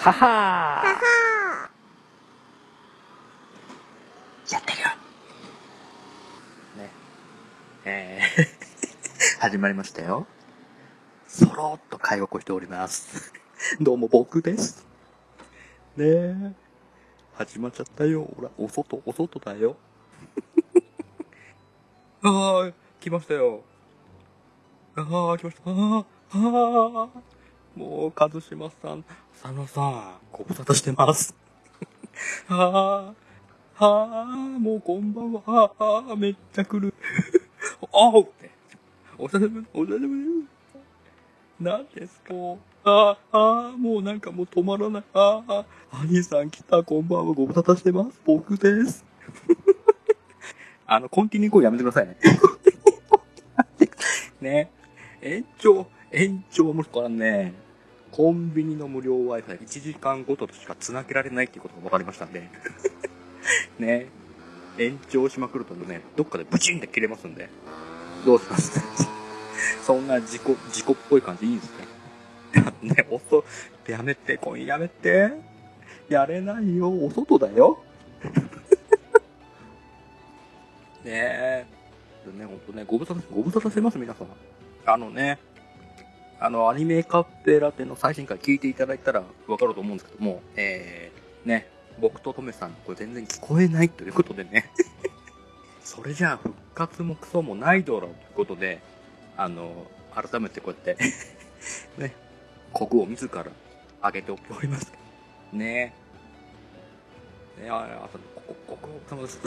ははやってるよ。ね。えー、始まりましたよ。そろっと介護をしております。どうも僕です。ねえ。始まっちゃったよ。ほら、お外、お外だよ。ああ、来ましたよ。ああ、来ました。ああ、ああ。もう、一島さん、佐野さん、ご無沙汰してます。ああ、ああ、もうこんばんは。ああ、めっちゃ来る。あおって。お久しぶり、お久しぶり。何ですか？ああ、ああ、もうなんかもう止まらない。ああ、兄さん来た、こんばんは。ご無沙汰してます。僕です。あの、コンティニュー行為やめてくださいね。ね。延長、延長はもしからね、コンビニの無料 Wi-Fi1 時間ごととしか繋げられないっていうことが分かりましたんで。ね。延長しまくるとね、どっかでブチンって切れますんで。どうします？そんな事故、事故っぽい感じいいですね。ね、おそ、やめて、今夜やめて。やれないよ、お外だよ。ねえ。でね、ほんとね、ご無沙汰、ご無沙汰してます、皆さん。あのね、あの、アニメカフェラテの最新回聞いていただいたらわかると思うんですけども、えー、ね、僕とトメさん、これ全然聞こえないということでね、それじゃあ復活もクソもないだろうということで、あの、改めてこうやって、ね、国を自ら上げております。ねねあ、あと、ここ、国王様です。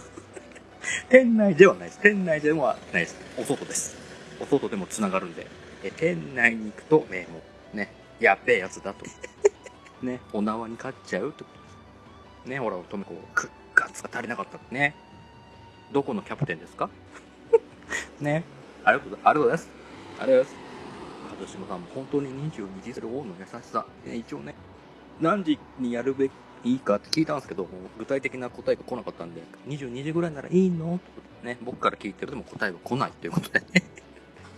店内ではないです。店内ではないです。お外です。お外でも繋がるんで。え、店内に行くと、ね、もう、ね、やっべえやつだと。ね、お縄に勝っちゃうってこと。ね、ほら、乙女こう、クッガツが足りなかったね。どこのキャプテンですか？ね、ありがとうございます。ありがとうございます。一島さんも本当に22時する王の優しさ。ね、一応ね、何時にやるべきいいかって聞いたんですけど、具体的な答えが来なかったんで、22時ぐらいならいいの？ね、僕から聞いてるでも答えは来ないということでね。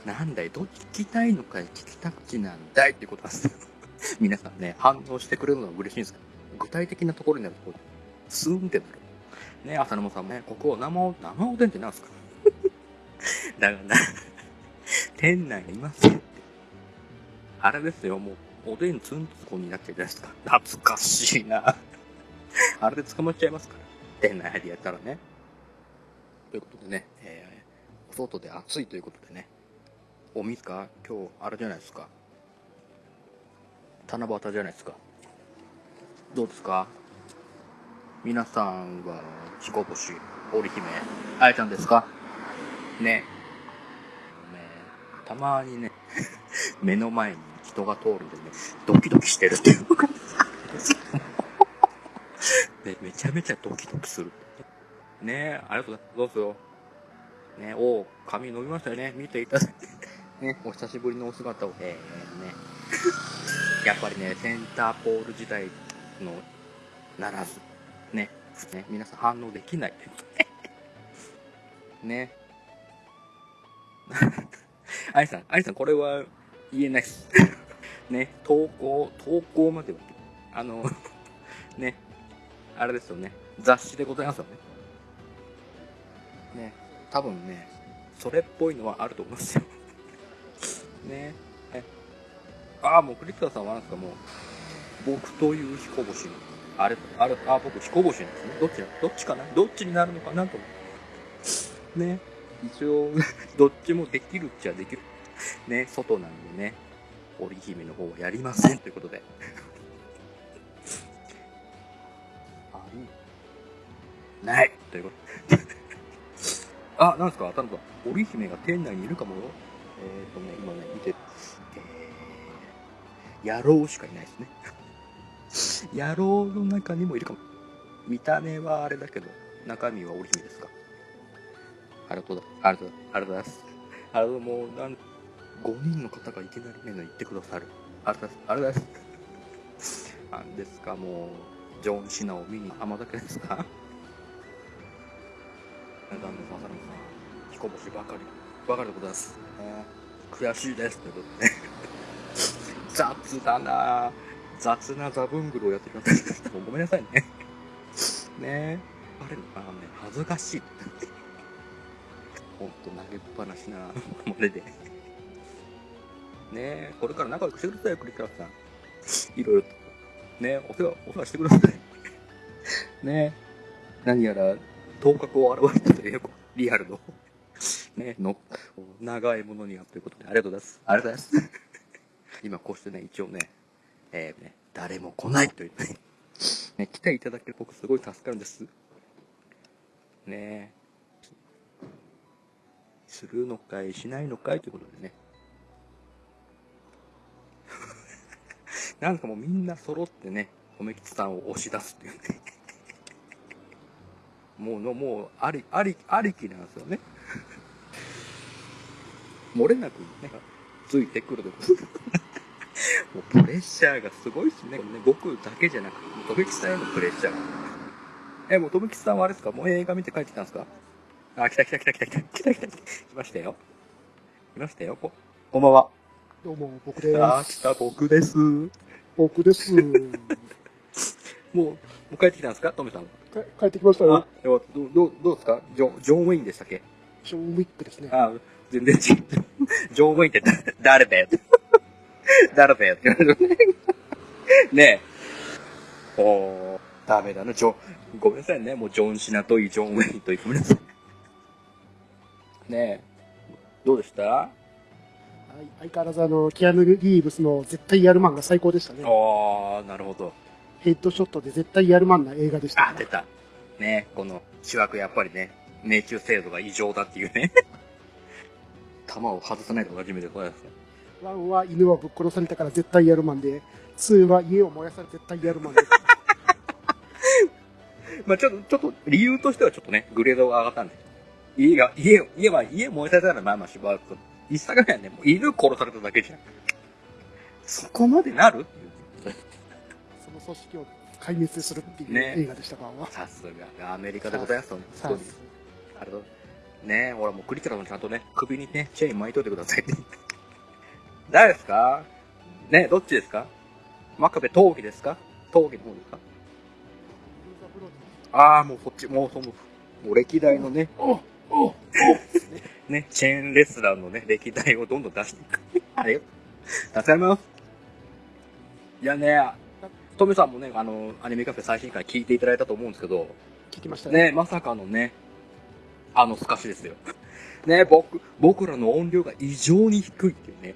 なんだい、どっち聞きたいのかい、聞きた口なんだいってことなんですよ。皆さんね、反応してくれるのは嬉しいんですけど、具体的なところになると、スーンってなる。ね、浅沼さんもね、ここ生お、生おでんってなんすか？だからな、店内にいますよ。あれですよ、もう、おでんつんつこになっちゃうじゃないですか。懐かしいな。あれで捕まっちゃいますから。店内でやったらね。ということでね、えー、お外で暑いということでね、お水か？今日、あれじゃないですか。七夕じゃないですか。どうですか？皆さんは、彦星、織姫、あやちゃんですか？ね。ねたまにね、目の前に人が通るんでね、ドキドキしてるっていうね、めちゃめちゃドキドキする。ねありがとうございます。どうぞ。ねおう、髪伸びましたよね。見ていただいて。ね、お久しぶりのお姿を。えー、ね。やっぱりね、センターポール時代のならず、ね、ね、皆さん反応できない。ね。アイさん、アイさん、これは言えないっす。ね、投稿、投稿までは、あの、ね、あれですよね、雑誌でございますよね。ね、多分ね、それっぽいのはあると思いますよ。ね、えああ、もう栗田さんはなんですか、もう、僕という彦星の、あれ、あれ、あ、僕彦星ですね。どっちどっちかな？どっちになるのかな？と思。ね。一応、どっちもできるっちゃできる。ね、外なんでね、織姫の方はやりませんということで。あるないということで。あ、なんですか、田野さん。織姫が店内にいるかもよ。えっ、ー、とね、今ね、見て、えー、野郎しかいないですね。野郎の中にもいるかも。見た目はあれだけど、中身は織姫ですか？ありがとうだ、ありがとう、ありがとうございます。あの、もう、なん、5人の方がいきなり目の言ってくださる。ありがとうございます。ありがとうございます。なんですか、もう、ジョン・シナを見に、甘酒ですか？なんで、ささらさん、彦星ばかり、ばかりでございます。えー悔しいです。ということで、雑だなぁ。雑なザブングルをやってる方、もうごめんなさいね。ねあれ、あのね、恥ずかしい。ほんと投げっぱなしな、これで。ねこれから仲良くしてくださいよ、クリカラさん。いろいろと。ねお世話、お世話してください。ね何やら、頭角を現したという、リアルの、ね、の、長いものにはということで、ありがとうございます。ありがとうございます。今こうしてね、一応ね、えー、ね、誰も来ないというね、ね、来ていただける僕すごい助かるんです。ねするのかい、しないのかいということでね。なんかもうみんな揃ってね、米吉さんを押し出すっていうね。もうの、もう、あり、あり、ありきなんですよね。漏れなくねついてくるとこ。もうプレッシャーがすごいですね。ね僕だけじゃなくて富木さんへのプレッシャー。えもう富木さんはあれですか？もう映画見て帰ってきたんですか？あ来た来た来た来た来た。来た来た来ましたよ。来ましたよ。ここんばんは。どうも僕です。あ来た僕です。僕です。もうもう帰ってきたんですか？トメさんは。帰ってきましたよ。どうどうどうですか？ジョジョン・ウィンでしたっけ？ジョン・ウィックですね。あ全然違う。ジョン・ウェインって誰だよ誰だよって言われるね。ねえ。おー、ダメだな、ジョン、ごめんなさいね。もうジョン・シナといい、ジョン・ウェインといい、ごめんなさい。ねえ。どうでした？はい、相変わらずあの、キアヌ・リーブスの絶対やるマンが最高でしたね。ああ、なるほど。ヘッドショットで絶対やるマンな映画でした、ね。あ、出た。ねこの、主役やっぱりね、命中精度が異常だっていうね。弾を外さないとおなじみでございます。1は犬はぶっ殺されたから絶対やるマンで、2は家を燃やされ絶対やるマンで。まあちょっと、ちょっと理由としてはちょっとね、グレードが上がったんで。家が、家、家は、家燃えされたらまあまあしばらくと。一作目はね、もう犬殺されただけじゃん。そこまでなる？その組織を壊滅するっていう映画でしたか、ね、さすが、アメリカでございますと、ね、さすあれだ。ねえ、ほらもうクリテラもちゃんとね、首にね、チェーン巻いといてください。誰ですか？ねどっちですか？真壁闘技ですか？闘技の方ですか？ああ、もうそっち、もうその、もう歴代のね、ね、チェーンレスラーのね、歴代をどんどん出していく。あれよ。助かります？いやね、トメさんもね、あの、アニメカフェ最新回聞いていただいたと思うんですけど、聞きましたね。ね、まさかのね、あの透かしですよ。ね、僕、僕らの音量が異常に低いっていうね。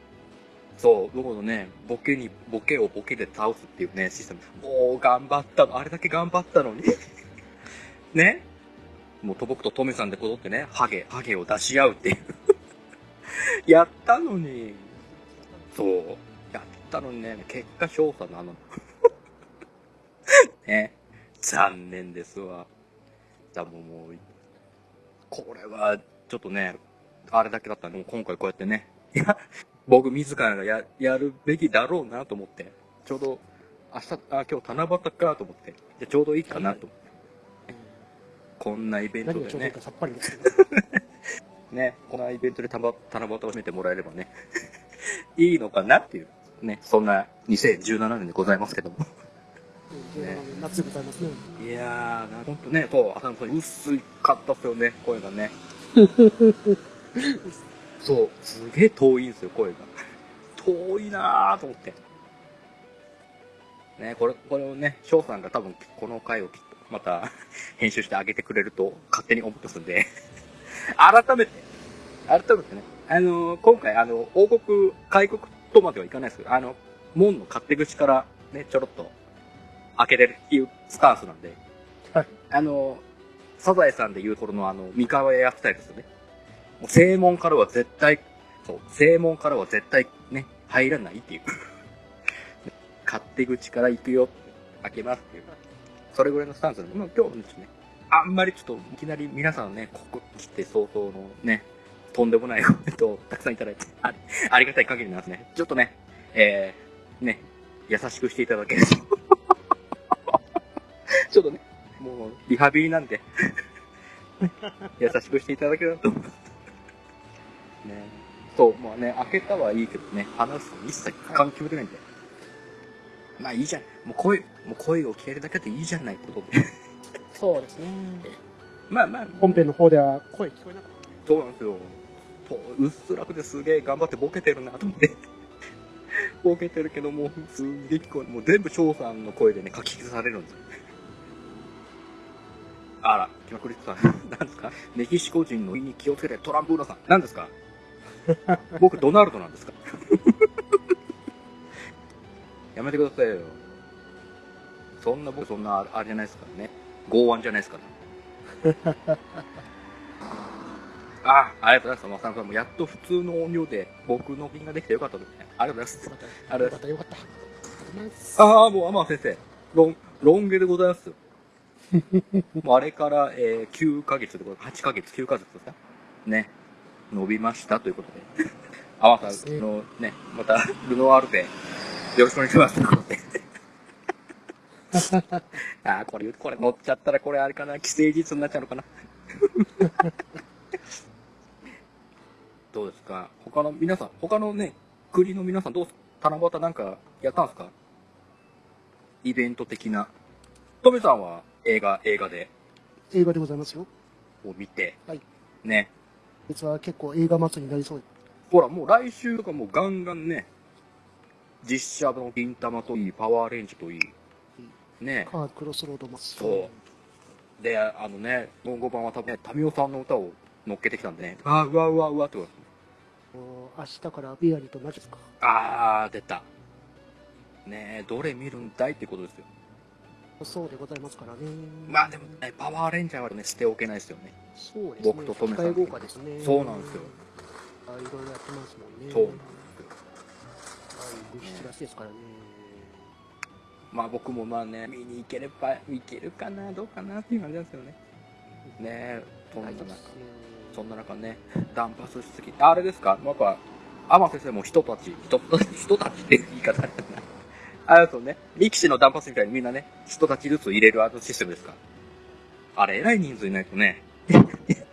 そう、僕のね、ボケに、ボケをボケで倒すっていうね、システム。もう頑張ったの、あれだけ頑張ったのに。ねもうと僕とトメさんでこぞってね、ハゲ、ハゲを出し合うっていう やったのに。そう。やったのにね、結果勝査なの。ね。残念ですわ。だも、もう、これは、ちょっとね、あれだけだったんで、もう今回こうやってね、いや、僕自らがや、やるべきだろうなと思って、ちょうど、明日、あ、今日七夕かと思って、じゃちょうどいいかなと思って。こんなイベントでね。さっぱりです ね、こんなイベントで七夕を締めてもらえればね、いいのかなっていう、ね、そんな2017年でございますけども。ね、夏でございますね。いやー、ほんとね、そう、浅野さん、薄かったっすよね、声がね。そう、すげえ遠いんですよ、声が。遠いなーと思って。ね、これ、これをね、翔さんが多分この回をきっとまた 編集してあげてくれると勝手に思ってますんで 改めて、改めてね、あのー、今回あの、王国、開国とまではいかないですけど、あの、門の勝手口からね、ちょろっと開けれるっていうスタンスなんで、はい。あの、サザエさんで言う頃のあの、三河屋スタイルですよね。もう正門からは絶対、そう、正門からは絶対ね、入らないっていう。勝手口から行くよ、開けますっていう。それぐらいのスタンスなんで、まあ今日もですね、あんまりちょっといきなり皆さんね、ここ来て早々のね、とんでもないコメントをたくさんいただいて、ありがたい限りなんですね。ちょっとね、えー、ね、優しくしていただけるとちょっとね、もう、リハビリなんで 優しくしていただけると思います。ね。そう、もうね、開けたはいいけどね、話すの一切感決めてないんで。まあいいじゃん。もう声、もう声を聞けるだけでいいじゃないってことで。そうですね。まあまあ、本編の方では声聞こえなかっそうなんですよ。そううっすらくですげえ頑張ってボケてるなと思って。ボケてるけどもうすんげえ聞こえもう全部翔さんの声でね、書き消されるんですよ。あら、気まくりさん、何ですか？メキシコ人の胃に気をつけてトランプーノさん、何ですか？僕ドナルドなんですか？やめてくださいよ。そんな僕そんなあれじゃないですからね。剛腕じゃないですから。あ、ありがとうございます。まささんもやっと普通の音量で僕の品ができてよかったですね。ありがとうございます。た。ありがとうございます。ああ、もう天野先生、ロン、ロン毛でございます。もうあれから、えー、9ヶ月ということで、8ヶ月、9ヶ月ですか？ね。伸びましたということで。天野さんのね、また、ルノワールで、よろしくお願いしますということで。ああ、これ、これ乗っちゃったら、これあれかな、既成事実になっちゃうのかな？どうですか？他の皆さん、他のね、国の皆さんどうすか？七夕なんかやったんですか？イベント的な。トメさんは？映画、映画で、映画でございますよ。を見て、はい。ね。実は結構映画祭りになりそうで。ほら、もう来週とかもうガンガンね、実写の銀玉といい、パワーレンジといい、ね。カークロスロードマス。そう。で、あのね、ゴンゴ版は多分ね、タミオさんの歌を乗っけてきたんでね、あーうわうわうわってこともう明日からビアリーとマジですか。あー、出た。ねえ、どれ見るんだいってことですよ。そうでございますからね。まあでもね、パワーレンジャーはね、捨ておけないですよね。そうですね。僕とトメさん豪華ですね。そうなんですよ。あいろいろやってますもんね。そうなんですよ。はい、物質らしいですからね。まあ僕もまあね、見に行ければ、行けるかな、どうかなっていう感じなんですよね。ねえ、そんな中、そんな中ね、ダンパスしすぎあれですか？やっぱ、天先生も人たち、人たち、人たちって言い方あれだな。あれですよね、力士のダンパスみたいにみんなね、人たちずつ入れるあのシステムですかあれ、偉い人数いないとね、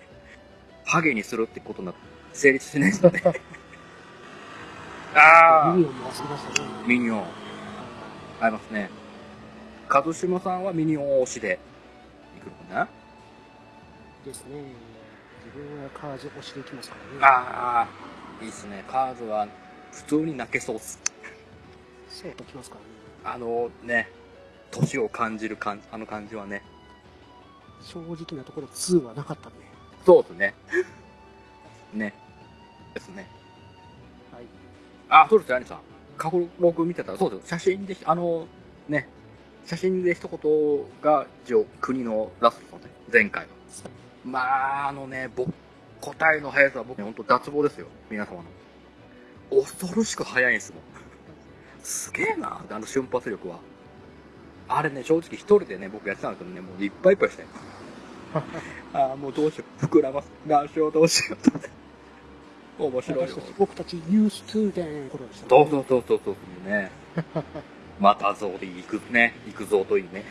ハゲにするってことな、成立しないですよね。あミニオンも忘れましたね。ー、ミニオン、ありますね。一島さんはミニオン推しで、行くのかな？ですね。自分はカーズ押しでいきますからね。ああ、いいっすね。カーズは普通に泣けそうっす。そうときますからね。あのね、年を感じる感じ、あの感じはね。正直なところ2はなかったんで。そうですね。ね。ですね。はい。あ、そうですよ、兄さん。過去僕見てたら、そうですよ。写真で、あの、ね、写真で一言が、一応、国のラストのね、前回は。まあ、あのね、僕、答えの速さは僕、ね、本当脱帽ですよ。皆様の。恐ろしく速いんですもん。すげえな、あの瞬発力は。あれね、正直一人でね、僕やってたんですけどね、もういっぱいいっぱいして。ああ、もうどうしよう。膨らます。何しよう、どうしようと。面白いよ私た。ち僕たちユース2で頃でした、そうそうそうそうそうね。またぞで行くね。行くぞといいね。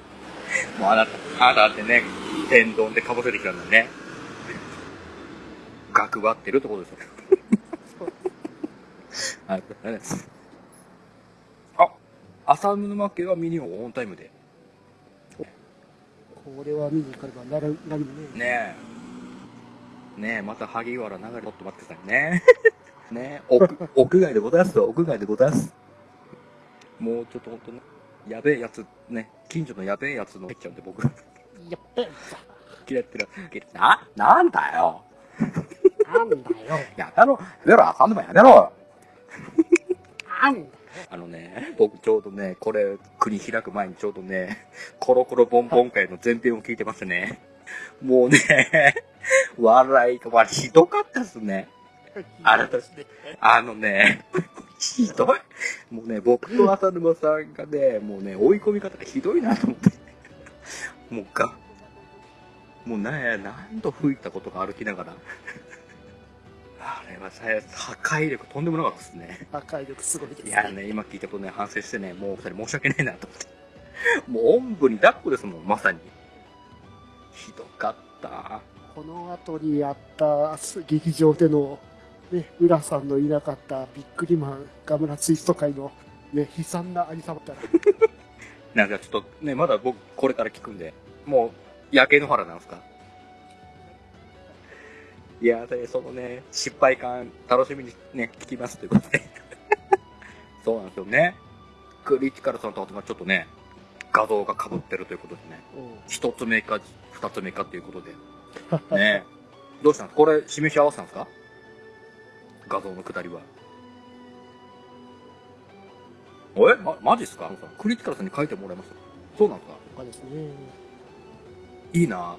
もうあなた、あなたってね、天丼でかぶせてきたんだよね。学張ってるってことですよ。はい、あれです。あ、浅沼家はミニオンオンタイムで。これは見に行かればなるなりもね。ねえ。ねえ、また萩原流れ、ちょっと待ってくださいね。ねえ、屋、屋外でございますよ。屋外でございます。もうちょっと本当ね、やべえやつ、ね、近所のやべえやつの入っちゃうんで、僕。やっべえ嫌ってる。な、なんだよ。なんだよ。やめろ。やめろ。浅沼やめろ。なんだよ。あのね、僕ちょうどね、これ、国開く前にちょうどね、コロコロボンボン会の前編を聞いてますね。もうね、笑いが、わひどかったっすね。あれですね。あのね、ひどい。もうね、僕と浅沼さんがね、もうね、追い込み方がひどいなと思って。もうが、もうね、何度吹いたことが歩きながら。あれはさ、破壊力とんでもなかったですね。破壊力すごいですね。いやね、今聞いたことね、反省してね、もう二人申し訳ないなと思って。もうおんぶに抱っこですもん、まさに。ひどかった。この後にやった劇場での、ね、浦さんのいなかったビックリマン、ガムラツイスト会のね、悲惨なありさまたら。なんかちょっとね、まだ僕これから聞くんで、もう、焼け野原なんですか？いや、で、そのね、失敗感、楽しみにね、聞きますということで。そうなんですよね。クリティカルさんとはちょっとね、画像が被ってるということでね、一つ目か二つ目かということで。ねどうしたんですか？これ、示し合わせたんですか？画像のくだりは。え？ま、マジっすか？クリティカルさんに書いてもらいました。そうなんですか？他ですね。いいな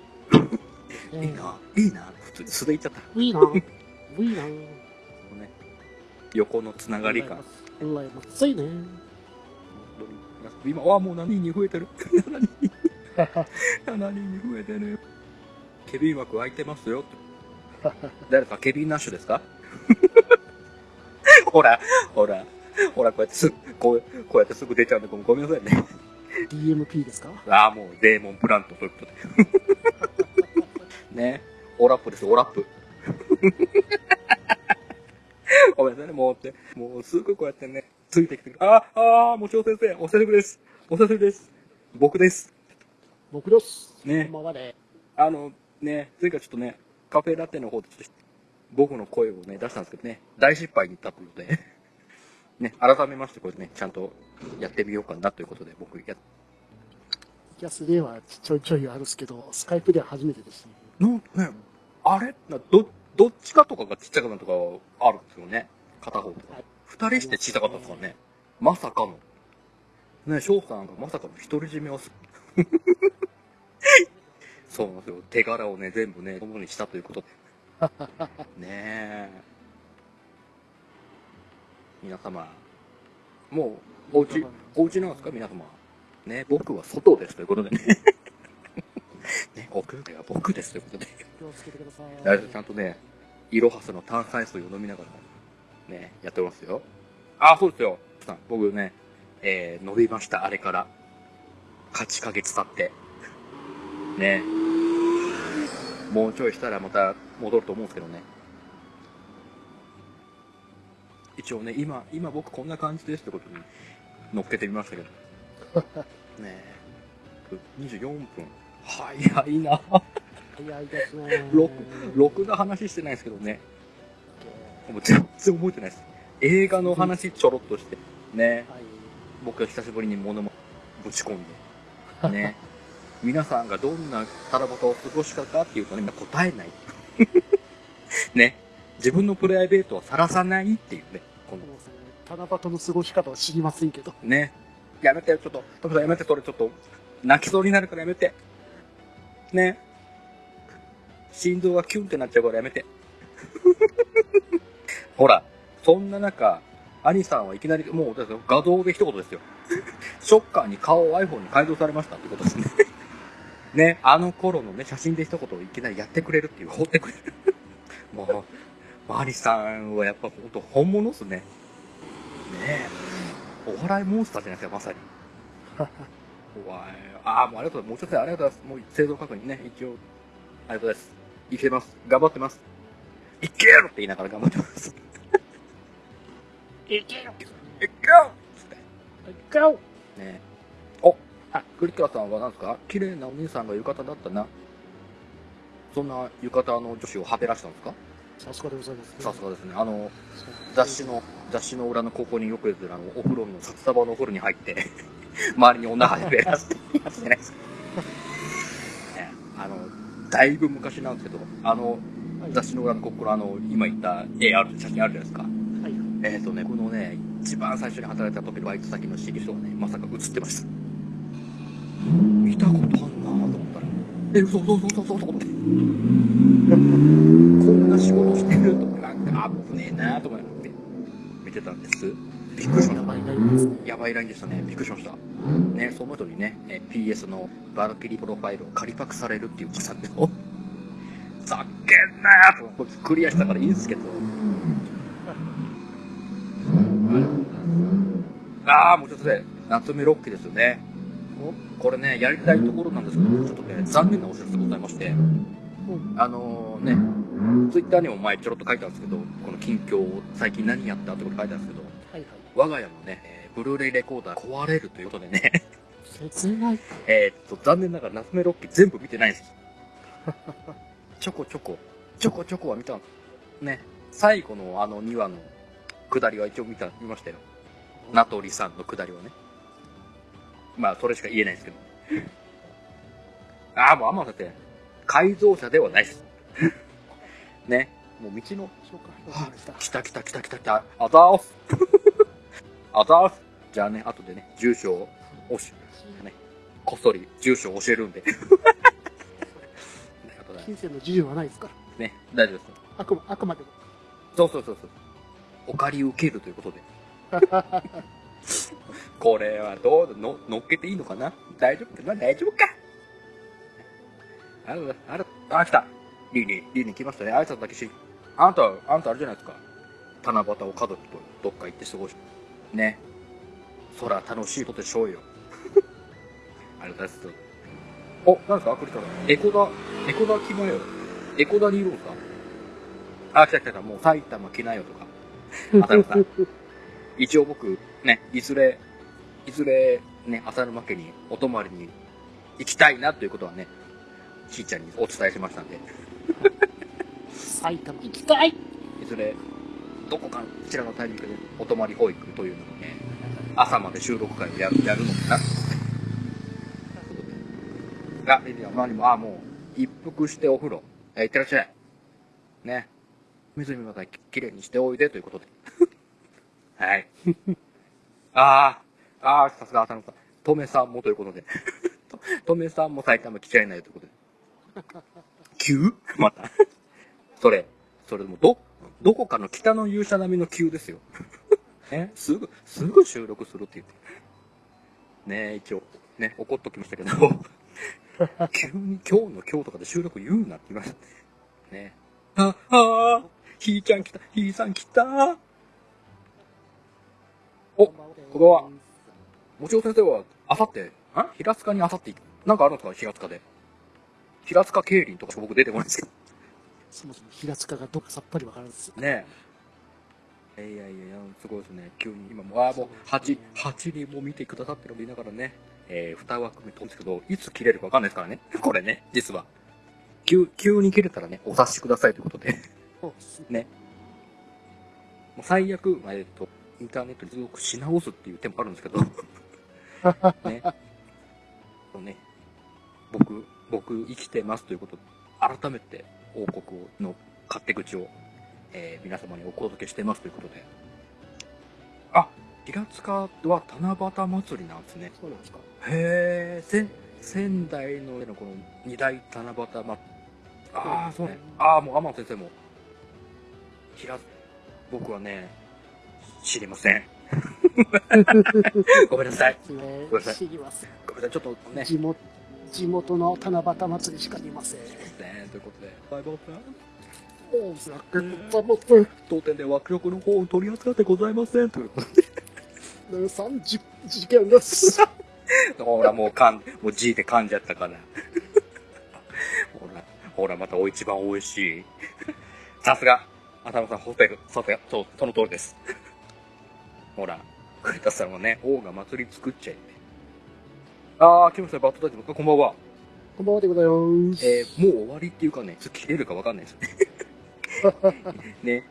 えいいな、いいな、普通に素で言っちゃった。いいな。いいな。ね、横のつながり感。うらやましいね。今はもう7人に増えてる。7人に。7人に増えてる。ケビン枠空いてますよ。誰かケビンナッシュですか？ほら、ほら、ほら、こうやってすぐ、こう、こうやってすぐ出ちゃうんで、ごめんなさいね。DMP ですか？ああ、もうデーモンプラントということで。ね。オラップです、オラップ。ごめんなさいね、もうって。もうすぐこうやってね、ついてきてくる。ああ、ああ、もちろん先生、お久しぶりです。お久しぶりです。僕です。僕です。ねこんばんはね。あの、ね、前回ちょっとね、カフェラテの方でちょっと、僕の声をね、出したんですけどね、大失敗にったということで、ね、改めましてこれね、ちゃんとやってみようかなということで、僕やっキャスではちょいちょいあるんですけど、スカイプでは初めてですね。ね、あれ？など、どっちかとかがちっちゃくなるとかあるんですよね。片方とか。二人して小さかったですからね。まさかの。ね、翔さんがまさかの独り占めをする。そうなんですよ。手柄をね、全部ね、ものにしたということで。ねえ。皆様、もう、お家、お家なんですか？皆様。ね、僕は外ですということでね。ね、屋外は僕ですということで。気をつけてください。大丈夫ちゃんとね、イロハスの炭酸水を飲みながら、ね、やってますよ。あ、そうですよ。さん僕ね、えー、伸びました、あれから。8ヶ月経って。ね。もうちょいしたらまた戻ると思うんですけどね。一応ね、今、今僕こんな感じですってことに乗っけてみましたけど。ね24分。早いな。早いですね。ろろくな話してないですけどね。もう全然覚えてないです。映画の話ちょろっとして、ね、はい。僕が久しぶりに物もぶち込んで、ね、皆さんがどんなタラバタを過ごしたかっていうとね、みんな答えない。ね、自分のプライベートは晒さないっていうね、この、七夕の過ごし方は知りませんけど。ね、やめてよ、ちょっと、トムさんやめて、それちょっと、泣きそうになるからやめて。ね、心臓がキュンってなっちゃうからやめて。ほら、そんな中、アニさんはいきなり、もう画像で一言ですよ。ショッカーに顔を iPhone に改造されましたってことですね。ね、あの頃のね、写真で一言をいきなりやってくれるっていう、放ってくれる。もう、アニさんはやっぱ本当本物っすね。ねえ。お笑いモンスターじゃないですか、まさに。怖い。ああ、もうありがとうございます。もうちょっとありがとうございます。もう製造確認ね、一応。ありがとうございます。いけます。頑張ってます。いけるって言いながら頑張ってます。いけよいけるつって。ゴーねお、あ、クリッカーさんは何ですか？綺麗なお兄さんが浴衣だったな。そんな浴衣の女子をはべらしたんですか？さすがでございます。さすがですね。あの、雑誌の、雑誌の裏の高校によく出てるあの、お風呂の札束のお風呂に入って、周りに女はべらしてるやつじゃないですか。ねあの、だいぶ昔なんですけど、あの、はい。雑誌の裏のここのあの、今言った絵ある、写真あるじゃないですか。はい。えっ、ー、とね、このね、一番最初に働いた時のバイト先の知り人がね、まさか映ってました。見たことあんなと思ったら、え、嘘嘘嘘嘘嘘と思って。こんな仕事してるとなんか危ねえなと思って見てたんです。びっくりしました。やばいラインでしたね。びっくりしました。ね、その人にね、え PS のバルキリプロファイルを仮パクされるっていうおじさんで、おざけんなーと思ってクリアしたからいいんですけど。ああ、もうちょっとね、夏目ロッキーですよね。これね、やりたいところなんですけど、ちょっとね、残念なお知らせがございまして、あのね、ツイッターにも前ちょろっと書いたんですけど、この近況、最近何やったってこと書いたんですけど。我が家のね、えーブルーレイレコーダー壊れるということでね。切ない。えーっと、残念ながら夏目ロッキー全部見てないんです。ちょこちょこ、ちょこちょこは見た。ね。最後のあの2話の下りは一応見た、見ましたよ。名取さんの下りはね。まあ、それしか言えないですけど。ああ、もう天野先生、改造車ではないです。ね。もう道の、そうか。来た来た来た来た来た、あざーす。あざーす。じゃあね、後でね、住所を、おし、ね、こっそり住所を教えるんで。金銭の自由はないですから。ね、大丈夫です。あくま、あくまでも。そうそうそうそう。お借り受けるということで。これはどうの乗っけていいのかな？大丈夫かな？大丈夫か？あら、あら、あ、来た。リーニー、リーニー来ましたね。挨拶だけし。あんた、あんたあれじゃないですか。七夕を家族とどっか行って過ごし。ね。そら楽しいことでしょうよ。ありがとうございます。お、なんですか？クリスタル。エコダ、エコダ来まよ。エコダにいるんですかあ、来た来た来た。もう埼玉来なよとか。浅野さん。一応僕、ね、いずれ、いずれ、ね、浅沼家にお泊まりに行きたいなということはね、しーちゃんにお伝えしましたんで、埼玉行きたいいずれ、どこかこちらのタイミングでお泊まり保育というのをね、朝まで収録会をやるやるのかな。あ、いいよ、何も、あ、もう、一服してお風呂、え、いってらっしゃい。ね。湖までききれいにしておいでということで。はい。ああ、ああ、さすが浅野さん。とめさんもということで。ととめさんも埼玉来ちゃいないということで。急また。それ、それでもど、どこかの北の勇者並みの急ですよ。ね、すぐ、すぐ収録するって言って。ね一応、ね、怒っときましたけど、急に今日の今日とかで収録言うなって言いました。ね。あ、ああ、ひーちゃん来た、ひーさん来た。お、こんばんは。もちろん先生は、あさって、あ？平塚にあさって行く。なんかあるんですか？平塚で。平塚競輪とか僕出てこないんですけど。そもそも平塚がどっかさっぱりわからんですよ。ねえ。いやいやいや、すごいですね。急に今も、ああ、もう、8、8人も見てくださってるのでいながらね、えー、2枠目飛んですけど、いつ切れるかわかんないですからね。これね、実は。急、急に切れたらね、お察しくださいということで。ねね。もう最悪、まあえっと、インターネットに接続し直すっていう手もあるんですけど。ね。そうね。僕、僕生きてますということで、改めて報告の勝手口を、えー皆様にお届けしてますということで。あ、平塚は七夕祭りなんですね。そうなんですか。へえ、仙、仙台のこの二大七夕ま、ああ、そうね。ああ、もう天野先生も。平、僕はね、知りません。ごめんなさい。ね ごめんなさい知りません。ごめんなさい。ちょっとね。地元、地元の七夕祭りしか見ません。ねということで、バイバイさん。大阪の玉手、当店では握力の方を取り扱ってございません。ということ30事件です。で。ほら、もう噛ん、もう G で噛んじゃったから。ほら、ほら、またお一番美味しい。さすが、浅野さん、ホテル、さすが、そう、その通りです。ほら、栗田さんはね、王が祭り作っちゃいて。あー、来ましたよ、バットダディこんばんは。こんばんはでございます。えー、もう終わりっていうかね、いつ切れるかわかんないです ね。ね、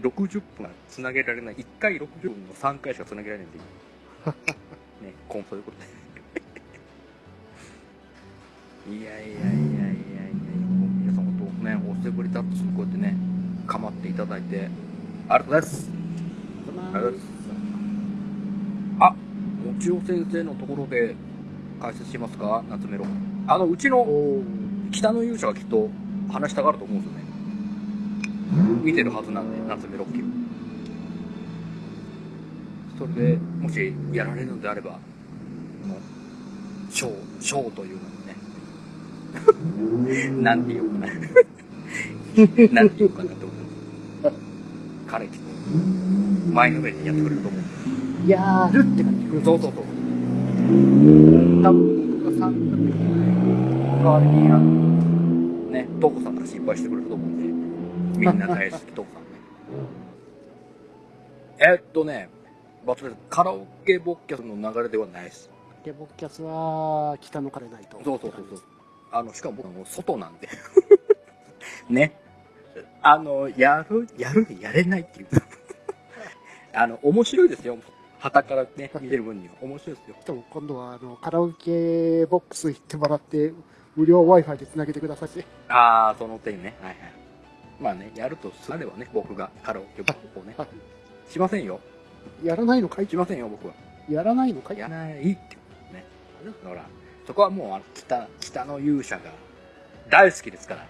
60分は繋げられない。1回60分の3回しか繋げられないんで。ね、コンそういうことで。いやいやいやいやいやいや、皆さん本当ね、おせぶりタップスにこうやってね、構っていただいて、ありがとうございます。ありがとうございます。あ、もちお先生のところで解説しますか？夏メロ。あの、うちの北の勇者がきっと話したがると思うんですよね。見てるはずなんで、夏目ロッキーを。それで、もしやられるのであれば、この、ショー、ショーというのにね、なんて言おうかな。なんて言おうかなって思う。彼きっと、前のめりにやってくれると思うんで。やるって感じ。そうそうそう。多分僕が参加できない代わりに、あの、ね、トコさんが心配してくれると思うんで、みんな大好きトコさんね。えっとね、場所です。カラオケボッキャスの流れではないです。で、ボッキャスは、北の彼ないと。そうそうそうそう。あの、しかも僕はもう外なんで。ね。あの、やる、やる、やれないっていう。あの、面白いですよ。旗からね、見てる分には。面白いですよ。でも今度は、あの、カラオケボックス行ってもらって、無料 Wi-Fi で繋げてくださいね。ああ、その点ね。はいはい。まあね、やるとすればね、僕がカラオケボックスをね。はしませんよ。いやらないのかい？しませんよ、僕は。やらないのかい？やらないってことね。ほら、そこはもう、あの北、北の勇者が大好きですから。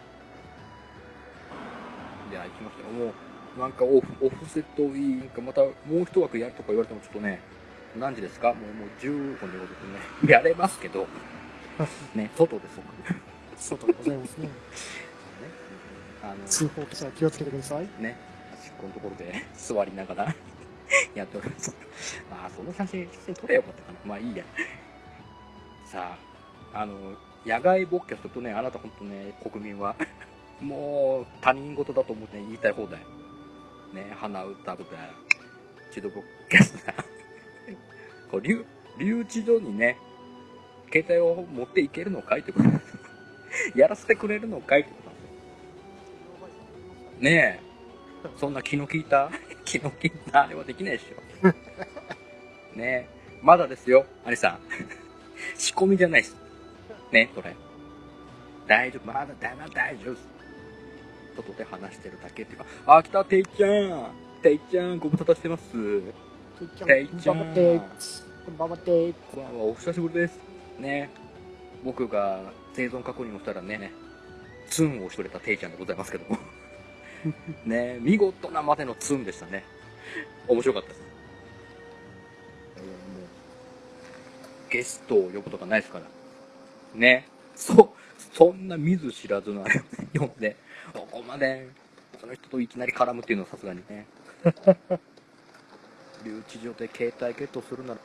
じゃあ行きましょう。もう、なんかオフ、オフセットいい、なんかまたもう一枠やるとか言われてもちょっとね、何時ですか？もう、もう15分でございますね。やれますけど、ね、外です、僕。外でございますね。あの、通報記者は気をつけてください。ね、端っこのところで座りながらやっております。ああ、その写真、写真撮れよかったかな。まあいいや。さあ、あの、野外ボッキャスとね、あなた本当ね、国民は、もう他人事だと思って、ね、言いたい放題。ね、鼻歌歌、チドボッキャスだ。こう、留、留置所にね、携帯を持っていけるのかいってことやらせてくれるのかいってこと。ねえ。そんな気の利いた、気の利いた？あれはできないでしょ。ねえ。まだですよ、アニさん。仕込みじゃないです。ね、これ。大丈夫、まだ、まだ大丈夫です。外で話してるだけっていうか、あ、来た、ていちゃん。ていちゃん、ご無沙汰してます。ていちゃん。こんばんはてこんばんはてこんばんは、お久しぶりです。ね。僕が生存確認をしたらね、ツンをしてくれたていちゃんでございますけども。ね見事なまでのツンでしたね。面白かったです。ゲストを呼ぶとかないですから。ね。そう、そんな見ず知らずのあれをね呼んで、ここまで、その人といきなり絡むっていうのはさすがにね。留置所で携帯ゲットするなら、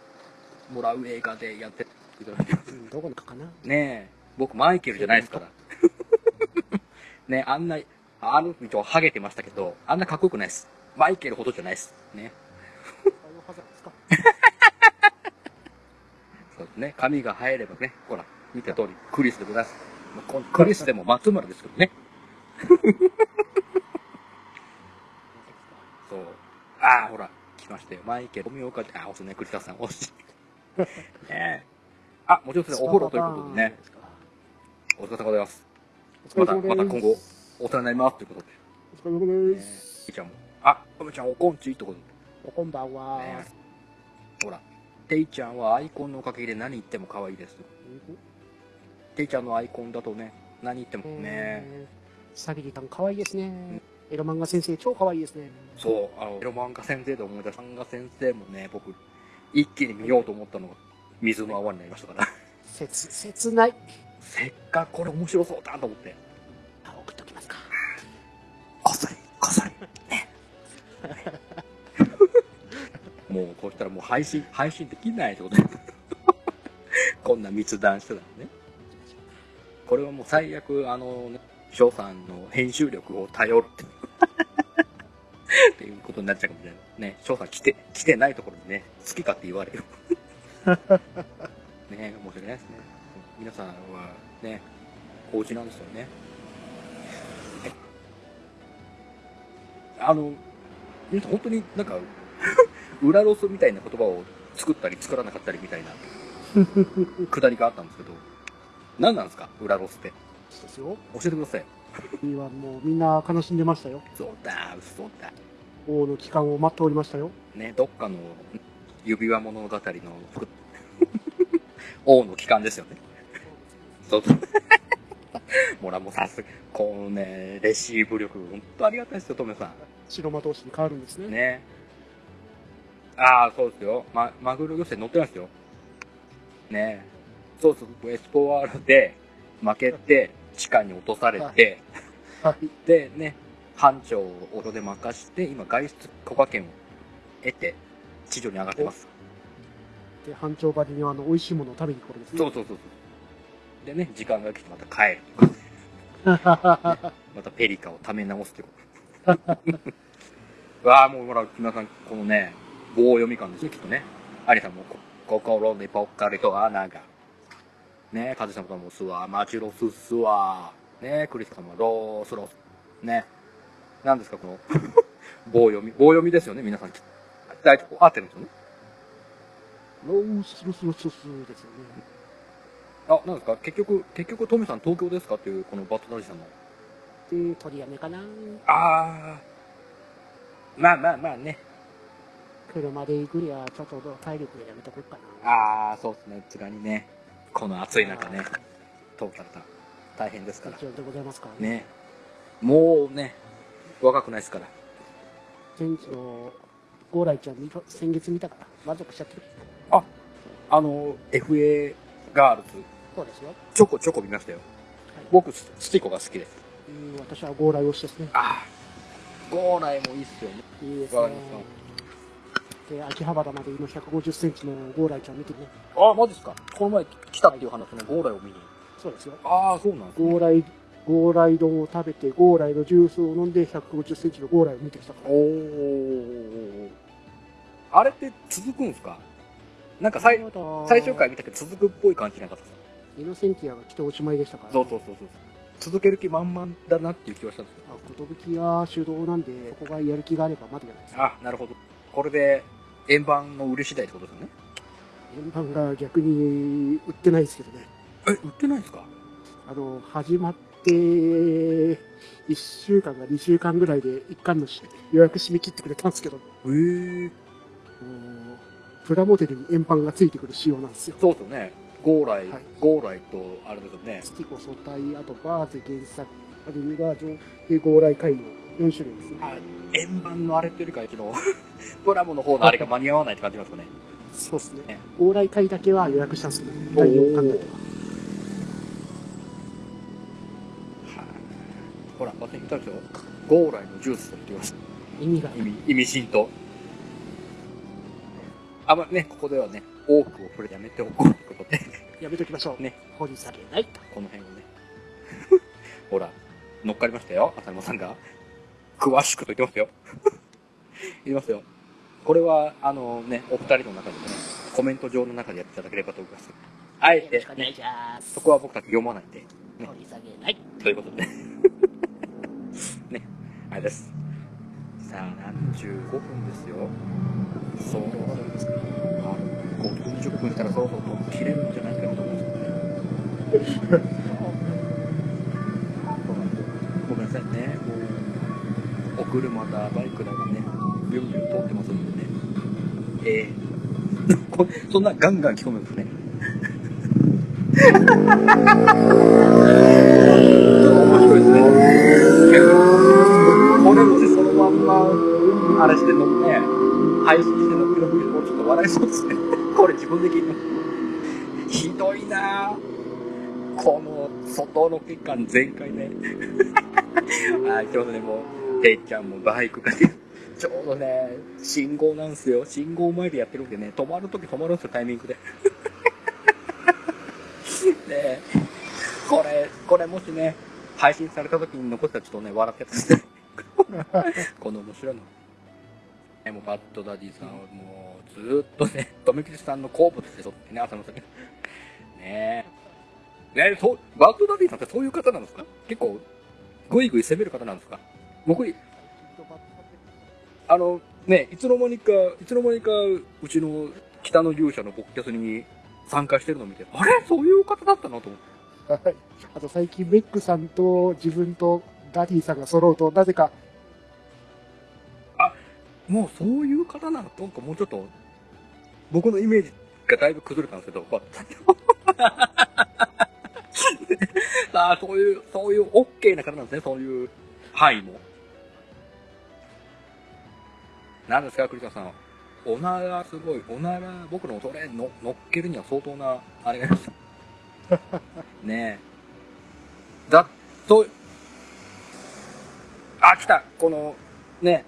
もらう映画でやっていただいてますうんどこのかかな？ねえ、僕マイケルじゃないですから。ねあんな、あの人ハゲてましたけど、あんなかっこよくないです。マイケルほどじゃないです。ね。そうですね。髪が生えればね、ほら、見た通り、クリスでございます。クリスでも松村ですけどね。そう。ああ、ほら、来ましたよ。マイケル、富岡あ、押すね、栗田さん、押し。ねえ。あ、もちろんですね、お風呂ということでね、お疲れ様でございます。また、また今後、お世話になりますということで。お疲れ様ねです。いちゃんも。あ、とめちゃんおこんちってことおこんばんは。で。ねほら、ていちゃんはアイコンのおかげで何言っても可愛いです。ていちゃんのアイコンだとね、何言ってもね、えー、サビリタン可愛いですね。エロ漫画先生超可愛いですね。そう、あの、エロ漫画先生で思い出した漫画先生もね、僕、一気に見ようと思ったのが、水の泡になりましたから。切、切ない。せっかくこれ面白そうだと思って。あ送っときますか。こっそり、こっそり、ね。もう、こうしたらもう配信、配信できないってことで。こんな密談してたらね。これはもう最悪、あの、ね、翔さんの編集力を頼るって。っていうことになっちゃうかもしれない。ね、翔さん来て、来てないところにね、好きかって言われる。ね、申し訳ないですね。皆さんはね、お家なんですよね。あの、本当になんか、裏ロスみたいな言葉を作ったり作らなかったりみたいな、くだりがあったんですけど、何なんですか裏ロスって？ですよ。教えてください。いいわもうみんな悲しんでましたよ。そうだ、嘘だ。王の帰還を待っておりましたよ。ね、どっかの指輪物語の服 王の帰還ですよね。そうそう。も らもうさすが、このね、レシーブ力、本当ありがたいですよ、トメさ白魔同士に変わるんですね。ん。ね。ああ、そうですよ。ま、マグロ漁船乗ってますよ。ねそうそう、エスポワールで負けて、地下に落とされて、はい。でね、班長を音で任して、今外出許可権を得て、地上に上がってます。で、班長場にはあの美味しいものを食べに来るんですね。そうそうそうそう。でね、時間が来てまた帰る とか、またペリカをため直すってこと。わあ、もうほら、皆さん、このね、棒読み感ですね、きっとね。アリさんも、こ心にぽっかりと穴が。ね、カズさんもスワ、マチロススワ。ね、クリスさんもロースロス。ね。何ですか、この 棒読み。棒読みですよね、皆さん。大体こう合ってるんですよね。ロースルスルススですよね。あ、なんですか？結局、結局、トミさん東京ですか？っていう、このバットダディさんの。で、取りやめかな。あー。まあまあまあね。車で行くにはちょっと体力でやめとこうかな。ああ、そうですね。つがにね。この暑い中ね。通ったら大変ですからね。ね。もうね、若くないですから。前日のゴーライちゃん見た先月見たから満足しちゃってる。あ、あの、FA ガールズ、そうですよ。ちょこちょこ見ましたよ。僕、ススティコが好きです。うん私はゴーライ推しですね。ああ、ゴーライもいいっすよね。いいですねわかりま。で、秋葉原まで今150センチのゴーライちゃん見てね。ああ、マジっすか？この前来たっていう話のゴーライを見に。そうですよ。ああ、そうなんですね。ゴーライ、ゴーライ丼を食べて、ゴーライのジュースを飲んで150センチのゴーライを見てきたから。おー。あれって続くんすか？なんか最最終回見たけど続くっぽい感じなかったですイノセンティアが来ておしまいでしたから、そうそうそうそう。続ける気満々だなっていう気はしたんですけまあ、寿が主導なんで、そこがやる気があればまだじゃないですど。か。あ、なるほど。これで、円盤の売れ次第ってことですよね？円盤が逆に売ってないですけどね。え、売ってないんですか？あの、始まって、1週間か2週間ぐらいで一巻の予約締め切ってくれたんですけど、へえ。もうプラモデルに円盤がついてくる仕様なんですよ。そうですよね。ゴーライ、はいゴーライと、あれですよね。スティコ素体、あとバーゼ原作、あとユガージョでゴーライ回の4種類ですね。あ、円盤のあれっていうかは、昨日、プラモの方のあれが間に合わないって感じますかね。そうですねね。ゴーライ回だけは予約したんですけど、第4巻だけは。ほら、私言ったでしょ。ゴーライのジュースと言ってます。意味が意味、意味深と。あんまね、ここではね、多くを触れやめておこうということで、やめときましょう。ね。掘り下げないと。この辺をね。ほら、乗っかりましたよ、浅沼さんが。詳しくと言ってますよ。言いますよ。これは、あのね、お二人の中でもね、コメント上の中でやっていただければと思います。あえてよろしくお、願いね、します。そこは僕たち読まないんで、ね掘り下げない。ということでね。ね、あれです。さあ、何十5分ですよ。そう、あ5分、10分したらそうそうと切れるんじゃないかなと思うんですけどね。ごめんなさいね。車だ、バイクだがね、ビュンビュン通ってますんでね。ええ これそんなガンガン聞こえるんですね。面白いですね。これもしそのまんま、あれしてんのもね、配信してんのくるくるもうちょっと笑いそうですね。これ自分で聞いてます。ひどいなぁ。この外の血管全開ね。はい、ちょうどね、もう、てっちゃんもバイクがね、ちょうどね、信号なんすよ。信号前でやってるんでね、止まるとき止まるんですよ、タイミングで。ね、これ、これもしね、配信されたときに残ったらちょっとね、笑ってやつね。この面白いの。ね、もうバッドダディさんはもう、ずっとね、とめきちさんの好物でしょってね、浅野さんね。ねえ。ね、そう、バッドダディさんってそういう方なんですか？結構、ぐいぐい攻める方なんですか？僕、あの、ね、いつの間にか、いつの間にか、うちの北の勇者のボッキャスに参加してるのを見て、あれ？そういう方だったの？と思って。はい。あと最近、メックさんと自分とダディさんが揃うと、なぜか、もうそういう方なの？なんかもうちょっと、僕のイメージがだいぶ崩れたんですけど、まあさ あ、そういう、そういう OK な方なんですね、そういう範囲も。何ですか、栗田さん。おならすごい、おなら、僕のそれの乗っけるには相当な、あれがあります。ねえ。だ、そう、あ、来たこの、ね、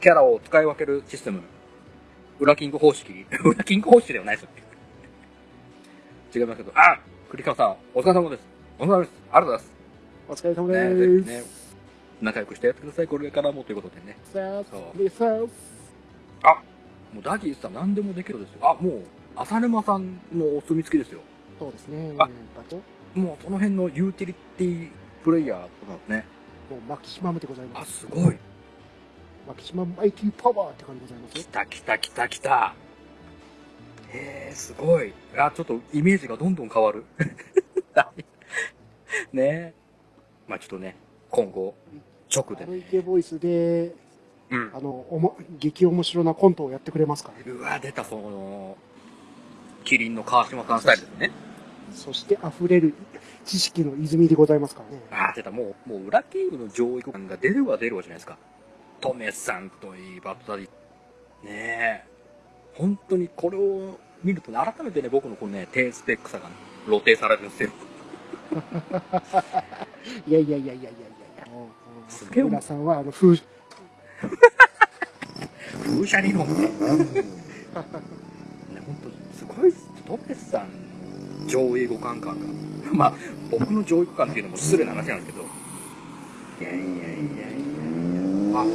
キャラを使い分けるシステム。裏キング方式。裏キング方式ではないですよ。違いますけど。あ栗川さん、お疲れ様です。お疲れ様です。ありがとうございお疲れ様です。ひね、仲良くしてやってください。これからもということでね。さあそう、でさあ、もうダディさん何でもできるですよ。あ、もう、浅沼さんのお墨付きですよ。そうですね。あもうその辺のユーティリティプレイヤーとかね。もうマキシマムでございまあ、す。すごい。マキシマムマイティパワーって感じでございますよ。来た来た来た来た。へえ、すごい。あ、ちょっとイメージがどんどん変わる。ねえ。まあちょっとね、今後、直であの。イケボイスで、うん。あの、おも、激面白なコントをやってくれますからね。うわ、出た、その、キリンの川島さんスタイルですね。そして溢れる知識の泉でございますからね。あー、出た、もう、もう、裏キングの上位互換が出るわ出るわじゃないですか。トメさんといい、バットダディ。ねえ。本当にこれを見るとね、改めてね、僕のこのね、低スペックさが、ね、露呈されるんですよ。いやいやいやいやいやすげえ村さんは、あの、風、風車理論ね。ね、本当すごい。トメさんの上位互換感が。まあ、僕の上位互換っていうのも失礼な話なんですけど。いやいやいやいや。あ、す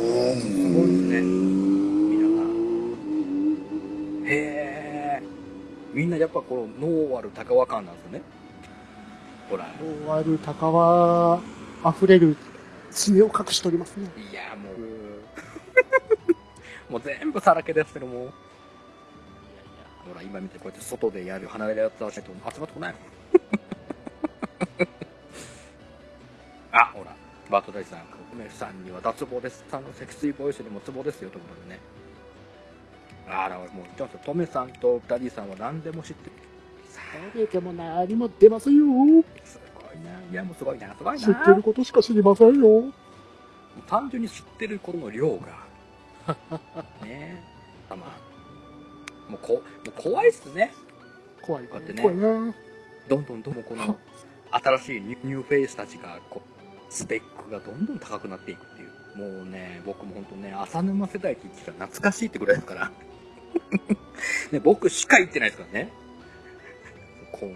ごいですね。皆さん。へえ。みんなやっぱこのノーアル高和感なんですよね。ほら。終わる高は、溢れる爪を隠しておりますね。いや、もう。もう全部さらけ出してるもう。ほら、今見てこうやって外でやる離れるやつはしないと集まってこないもん。あ、ほら、バートダイさん、梅さんには脱帽です。さんの積水ボイスにもツボですよ、ということでね。あら、もう言ってますよ。トメさんとダディさんは何でも知ってる。さ誰でも何も出ますよ。いや、もうすごいな、すごいな。知ってることしか知りませんよ。単純に知ってることの量が。ねえ。まあ、もうこ、もう怖いっすね。怖い、こうやってね怖いな。どんどんどんどんこの新しいニューニューフェイスたちがこうスペックがどんどん高くなっていくっていうもうね僕も本当ね浅沼世代って言ってたら懐かしいってぐらいですから ね僕しか言ってないですからねこ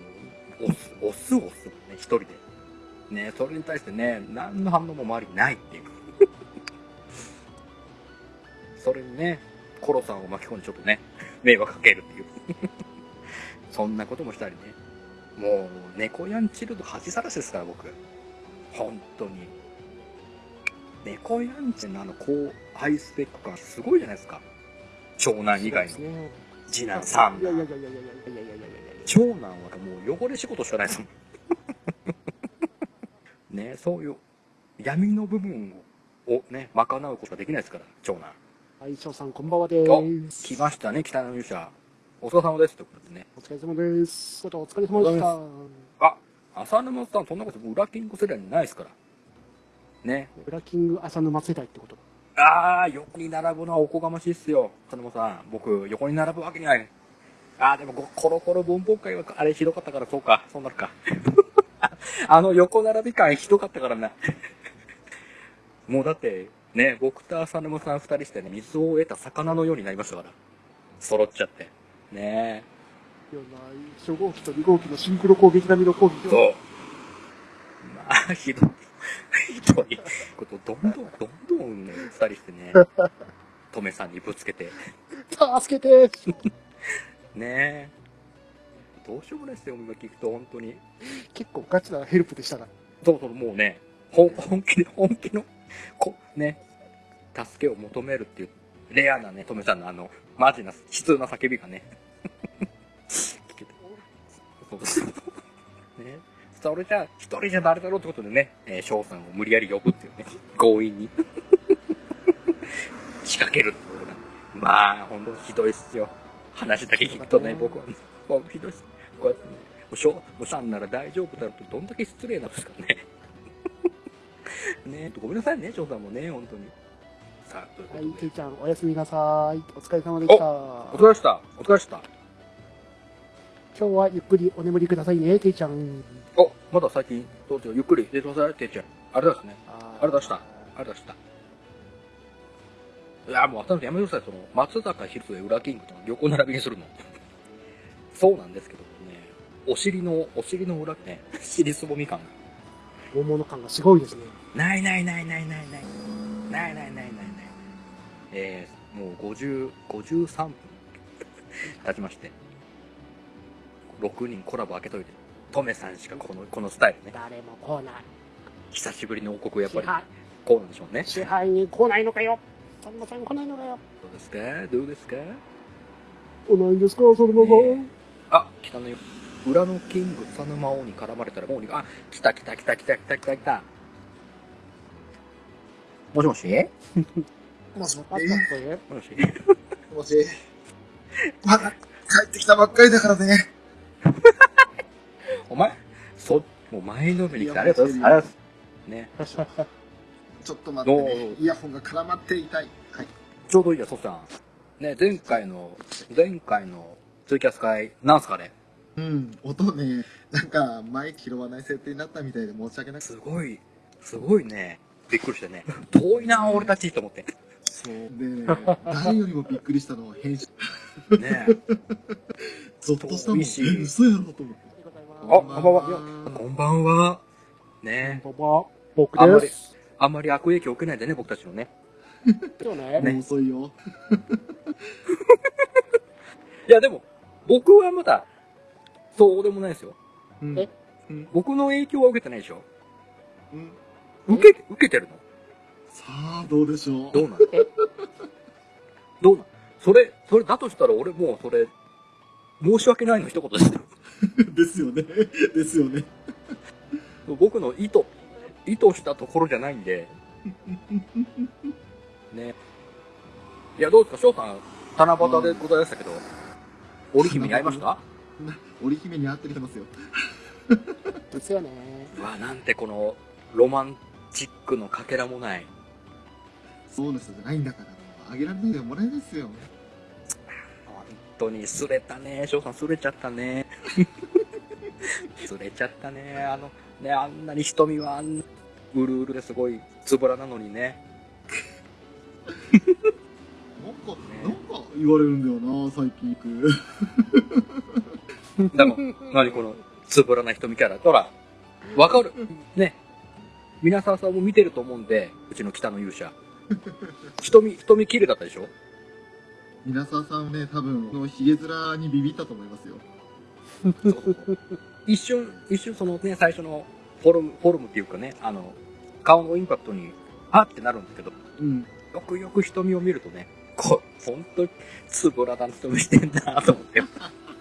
う押す押す押すね一人で。ねそれに対してね何の反応も周りにないっていう。それにねコロさんを巻き込んでちょっとね迷惑かけるっていう。そんなこともしたりね。もう猫やんチルド恥さらしですから僕。本当に。猫やんちのあの高ハイスペック感すごいじゃないですか。長男以外の、ね、次男三男長男はもう汚れ仕事しかないですもん ね、そういう闇の部分を、をね、賄うことができないですから、長男。はい、翔さんこんばんはです。来ましたね、北の勇者。お疲れ様です。ということでね。お疲れ様です。お疲れ様でした。あ、浅沼さん、そんなこと裏キング世代にないですから。ね。ブラキング浅沼世代ってことああ、横に並ぶのはおこがましいっすよ。浅沼さん。僕、横に並ぶわけにはい。ああ、でもこ、コロコロボンボン会は、あれひどかったから、そうか。そうなるか。あの横並び感ひどかったからな。もうだって、ね、僕と浅沼さん二人してね、水を得た魚のようになりましたから。揃っちゃって。ねいやな初号機と2号機のシンクロ攻撃並みの攻撃え。そう。まあ、ひどい。ひどいこと、どんどん、どんどんね、二人してね、トメさんにぶつけて。助けてねえ。どうしようもないですよ、今聞くと、本当に。結構ガチなヘルプでしたから。そうそう、もうね、本気で、本気の、こ、ね、助けを求めるっていう、レアなね、トメさんのあの、マジな、悲痛な叫びがね、聞けて。そうそう。ね。それじゃあ、一人じゃ誰だろうってことでね、えー、翔さんを無理やり呼ぶっていうね、強引に。仕掛けるってことが。まあ、ほんとひどいっすよ。話だけ聞くとね、僕は、もうひどいっす。こうやってね、もう翔、もうさんなら大丈夫だろうと、どんだけ失礼なんですかね。ねごめんなさいね、翔さんもね、本当に。さあ、というこはい、とで。ていちゃん、おやすみなさい。お疲れ様でした。お疲れでした。お疲れでした。今日はゆっくりお眠りくださいね、ていちゃん。お、まだ最近、どうぞゆっくり寝てください、てっちゃん。あれですね。あありがとうございました。ありがとうございました。いや、もう、改めてやめてください、その、松坂ヒルズで裏キングとの横並びにするの。そうなんですけどね、お尻の、お尻の裏ね、尻すぼみ感が。大物感がすごいですね。ないないないないないない。ないないないないない。えー、もう50、53分立ちまして。6人コラボ開けといて。トメさんしかこの、このスタイルね。誰も来ない。久しぶりの王国やっぱり、支配、こうなんでしょうね。支配に来ないのかよ。そんなさん来ないのかよ。どうですか？どうですか？来ないんですか？そのまま。ねあ、来たのよ。裏のキング、草沼王に絡まれたらもうに、あ、来た来た来た来た来た来た来た。もしもし？もしもし？もしもし、まだ帰ってきたばっかりだからね。お前、そ、もう前のめりに来てありがとうございます。ありがとうございます。ね。ちょっと待っておねー。イヤホンが絡まって痛い。はい。ちょうどいいや、そしたん。ね、前回の、前回のツイキャス会、なんすかね？うん、音ね、なんか、マイク拾わない設定になったみたいで申し訳なくて。すごい、すごいね、びっくりしてね。遠いな、俺たちと思って。そう。でね、誰よりもびっくりしたのは編集。ね ゾッとしたもん。嘘やろと思って。あ、こんばんは。こんばんは。ねこんばんは。僕あんまりです。、あんまり悪影響受けないでね、僕たちのね。今日ね。もう遅いよ。いや、でも、僕はまだ、そうでもないですよ。うんえ？うん。僕の影響は受けてないでしょうん。受け、受けてるの？さあ、どうでしょう。どうなの？え？どうなの？それ、それだとしたら俺もうそれ、申し訳ないの一言ですよ。ですよね。ですよね。僕の意図、意図したところじゃないんで。ね。いや、どうですか？翔さん、七夕でございましたけど、織姫に会いました？織姫に会ってきてますよ。ですよね。うわ、なんてこの、ロマンチックのかけらもない。そうですじゃないんだから、あげられないでもらえないですよ。本当にすれたね。翔さんすれちゃったね。すれちゃったね。あの、ね、あんなに瞳はあんな、うるうるですごいつぶらなのにね。なんか、なんか言われるんだよな、最近行く。だから、何この、つぶらな瞳キャラ。ほら、わかる。ね。皆さんさんも見てると思うんで、うちの北の勇者。瞳、瞳綺麗だったでしょ？皆沢さんはね、多分、このヒゲ面にビビったと思いますよ。一瞬、一瞬そのね、最初のフォルム、フォルムっていうかね、あの、顔のインパクトに、あってなるんだけど、うん。よくよく瞳を見るとね、こう、ほんと、つぶらな瞳してんなと思って。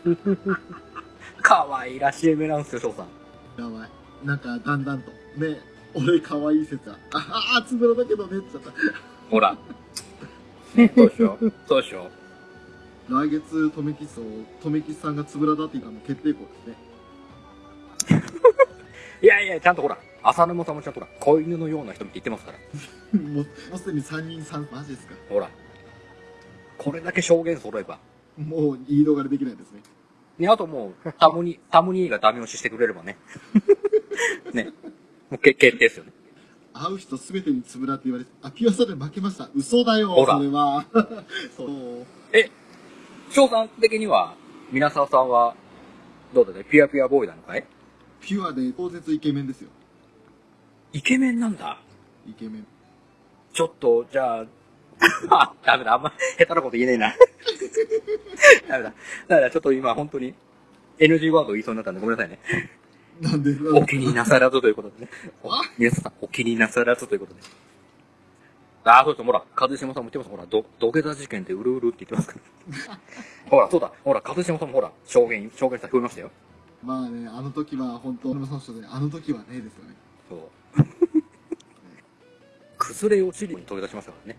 可愛らしい目なんですよ、翔さん。やばい。なんか、だんだんと。ね、俺可愛い説は。ああ、つぶらだけどね、って言っちゃっほら。ね、そうでしょそうでしょた。来月、とめきちと、とめきちさんがつぶらだって言ったの決定校ですね。いやいや、ちゃんとほら、浅沼さんもちゃんとほら、子犬のような瞳って言ってますから。もう、もうすでに3人3、マジですか。ほら。これだけ証言揃えば。もう、言い逃れできないですね。ね、あともう、タモニ、タモニーがダメ押ししてくれればね。ね。もうけ決定ですよね。会う人すべてにつぶらって言われて、あ、ピュアさで負けました。嘘だよ、ほらそれは。そう。え、翔さん的には、皆沢さんは、どうだね、ピュアピュアボーイなのかい？ピュアで、当絶イケメンですよ。イケメンなんだ。イケメン。ちょっと、じゃあ、あ、ダメだ、あんま下手なこと言えねえな。ダメだ。だからちょっと今本当に NG ワード言いそうになったんでごめんなさいね。なんで、お気になさらずということでね。お皆さん、お気になさらずということで。ああ、そうです。ほら、一島さんも言ってます。ほら、ど、土下座事件でうるうるって言ってますから。ほら、そうだ。ほら、一島さんもほら、証言、証言したら聞こえましたよ。まあね、あの時は本当、俺もその人で、あの時はね、ですよね。そう。崩れ落ちるように土下座しますからね。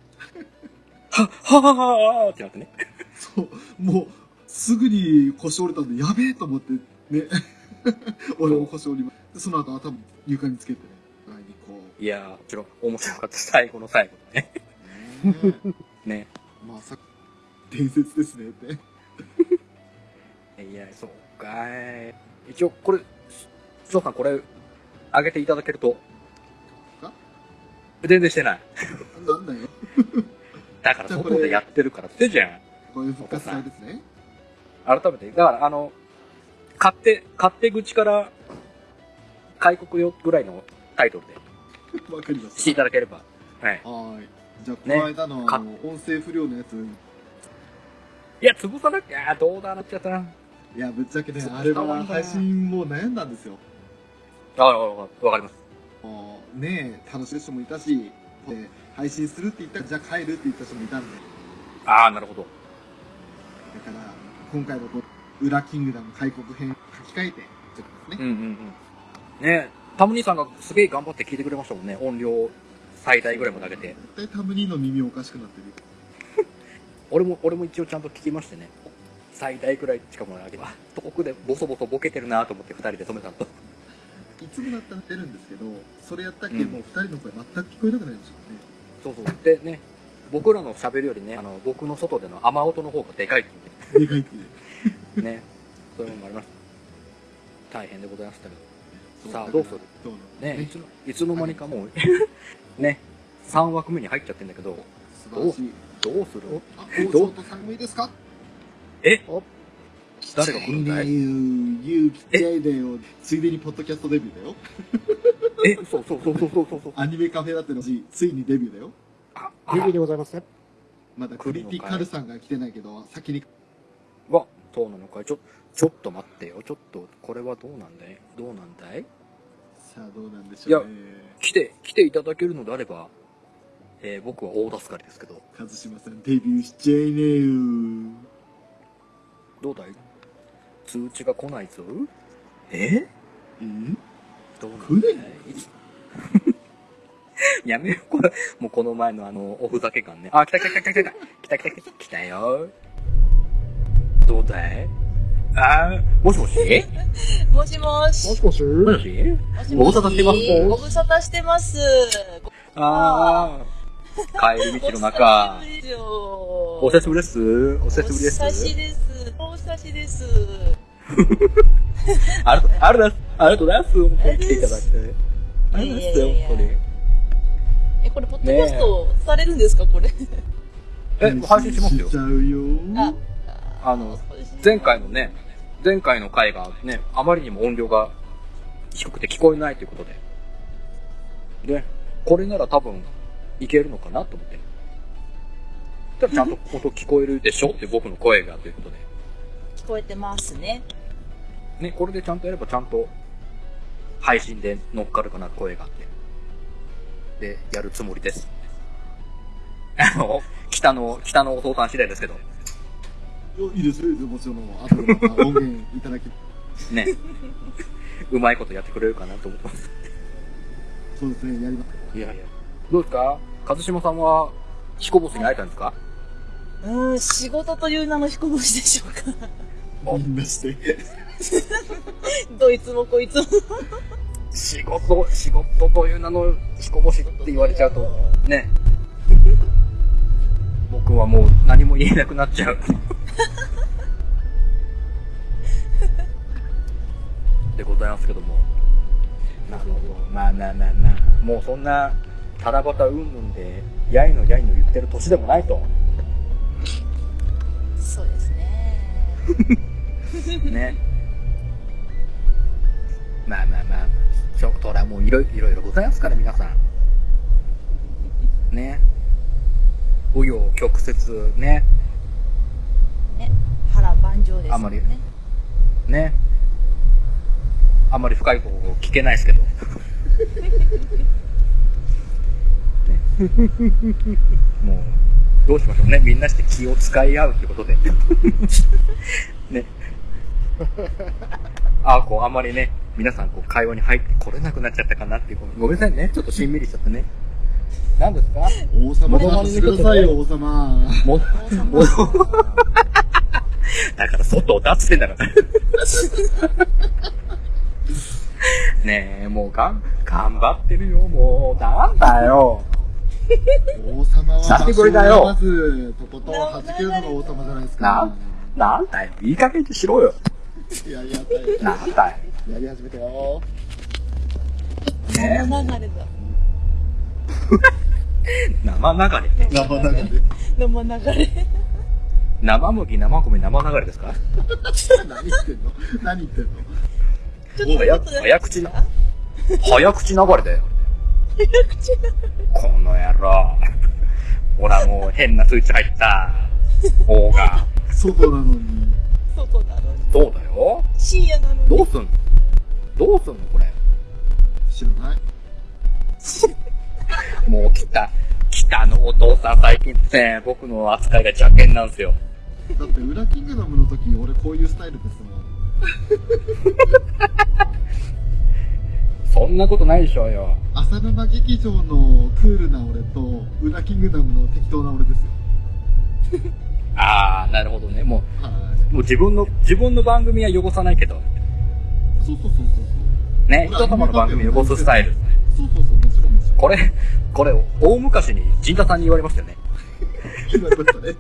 は、ははははってなってね。そう、もう、すぐに腰折れたんで、やべえと思って、ね。俺も腰折りまでその後頭床につけてね、前にこいやー、もちろん面白かった。最後の最後ね。う、ね ね。まさか、伝説ですねって。いや、そうかい。一応、これ、翔さんこれ、あげていただけるとか。全然してない。なんだよ。だから外でやってるからってじゃん。こういう復活祭ですね。改めて。だから、あの、勝手、勝手口から、開国よぐらいのタイトルで わかりましていしただければ。はい。た。はーい。じゃあ、こねの間の、あかの、音声不良のやつ、いいや、潰さなきゃ、どうだなっちゃったな。いや、ぶっちゃけねあれは配信も悩んだんですよ。ああ、わかります。もうねえ、楽しい人もいたし、で配信するって言ったら、じゃあ帰るって言った人もいたんで、ああ、なるほど。だから、今回のこう、裏キングダム開国編書き換えて、ちょっとですね。うんうんうん。ねタム兄さんがすげえ頑張って聞いてくれましたもんね。音量最大ぐらいまで上げて。絶対タムニーの耳おかしくなってる。俺も、俺も一応ちゃんと聞きましてね。最大ぐらい近くまで上げて、あ、遠くでボソボソボケてるなと思って二人で止めたのと。いつもだったら出るんですけど、それやったっけ、うんもう二人の声全く聞こえなくなりましたね。そうそう。でね、僕らの喋るよりね、あの、僕の外での雨音の方がでかいっていでかいってね。ね。そういうのもありました。大変でございましたけど。さあそどうする？どうなのね、いつの間にかもう、ね、3枠目に入っちゃってんだけど、素晴らしい。どうする？あ、大外さんもいいですか？え？お誰が来るんだい？いゆうきちゃいだよ。ついでにポッドキャストデビューだよ。え、そうそうそうそうそうそうそう。アニメカフェラテのし、ついにデビューだよ。あ、デビューでございますね。まだクリティカルさんが来てないけど、先に。わ、そうなのかい。ちょ、ちょっと待ってよ。ちょっと、これはどうなんだい？どうなんだい？さあ、どうなんでしょうね。来て、来ていただけるのであれば、えー僕は大助かりですけど、和島さん、デビューしちゃいねよ。どうだい？通知が来ないぞ。え？うなん？だ来ないい？いつ やめよう、これ。もうこの前のあの、おふざけ感ね。あ、来た来た来た来た来た。来た来た来た来たよ。どうだい？あー、もしもし？もしもし。もしもし？もしもし？もしご無沙汰してますご無沙汰してます。あー、帰り道の中。お久しぶりですよ。お久しぶりです。お久しぶりです。です。お久しです。ありがとう、ありがとうございます。ありがとうございます。本当に来ていただいて。ありがとうございます本当に。え、これ、ポッドキャストされるんですか、これ？え、配信しますよし。ちゃうよ。あ、あの、前回のね、前回の回がね、あまりにも音量が低くて聞こえないということで。で、これなら多分いけるのかなと思って。たらちゃんと音聞こえるでしょ？って僕の声がということで。聞こえてますね。ね、これでちゃんとやればちゃんと配信で乗っかるかな声があって。で、やるつもりです。あの、北の、北のお父さん次第ですけど、いいですよ、もちろん。後でまた音源いただき。ね。うまいことやってくれるかなと思ってます。そうですね、やります。いやいや。どうですか？和島さんは、彦星に会えたんですか？うーん、仕事という名の彦星でしょうか。おみんなして。どいつもこいつも。仕事、仕事という名の彦星って言われちゃうと、ね。僕はもう何も言えなくなっちゃう。でございますけども。なるほど。まあまあまあまあ。もうそんな、七夕うんぬんで、やいのやいの言ってる年でもないと。そうですね。ね。まあまあまあ、ちょっとはもういろいろいろございますから、皆さん。ね。紆余曲折、ね。ね。波乱万丈ですよあまりね。ね。あんまり深いことを聞けないですけど。ね、もう、どうしましょうね。みんなして気を使い合うってことで。ね。あ、こう、あんまりね、皆さんこう会話に入ってこれなくなっちゃったかなっていう。ごめんなさいね。ちょっとしんみりしちゃってね。何ですか？王様ちゃんとしてくださいよ、王様。も、王様も、だから外を出してんだから。ねえ、もうがん、頑張ってるよ、もう。なんだよ。王様は、久しぶりだよまず、とことん弾けるのが王様じゃないですか。なんだよ。いい加減にしろよ。いやいや、なんだよ。やり始めたよ。ね生流れだ。生流れ。生々で。生流れ。生麦、生米、生流れですか？何言ってんの？何言ってんの？ちょっと早早口な早口流れだよ。早口な。この野郎。ほらもう変なスイッチ入った。方が、外なのに。外なのに。そうだよ。深夜なのに。どうすんの？どうすんの？これ。知らない？もう来た。北のお父さん最近ね、僕の扱いが邪険なんですよ。だって、裏キングダムの時、俺こういうスタイルですもん。そんなことないでしょうよ。浅沼劇場のクールな俺と、裏キングダムの適当な俺ですよ。あー、なるほどね。もはう、もう自分の、自分の番組は汚さないけど。い。そうそうそうそう。ね、人様の番組汚すスタイル。そうそうそう、もちろんもちろん。これ、これ、大昔に陣田さんに言われましたよね。言われましたね。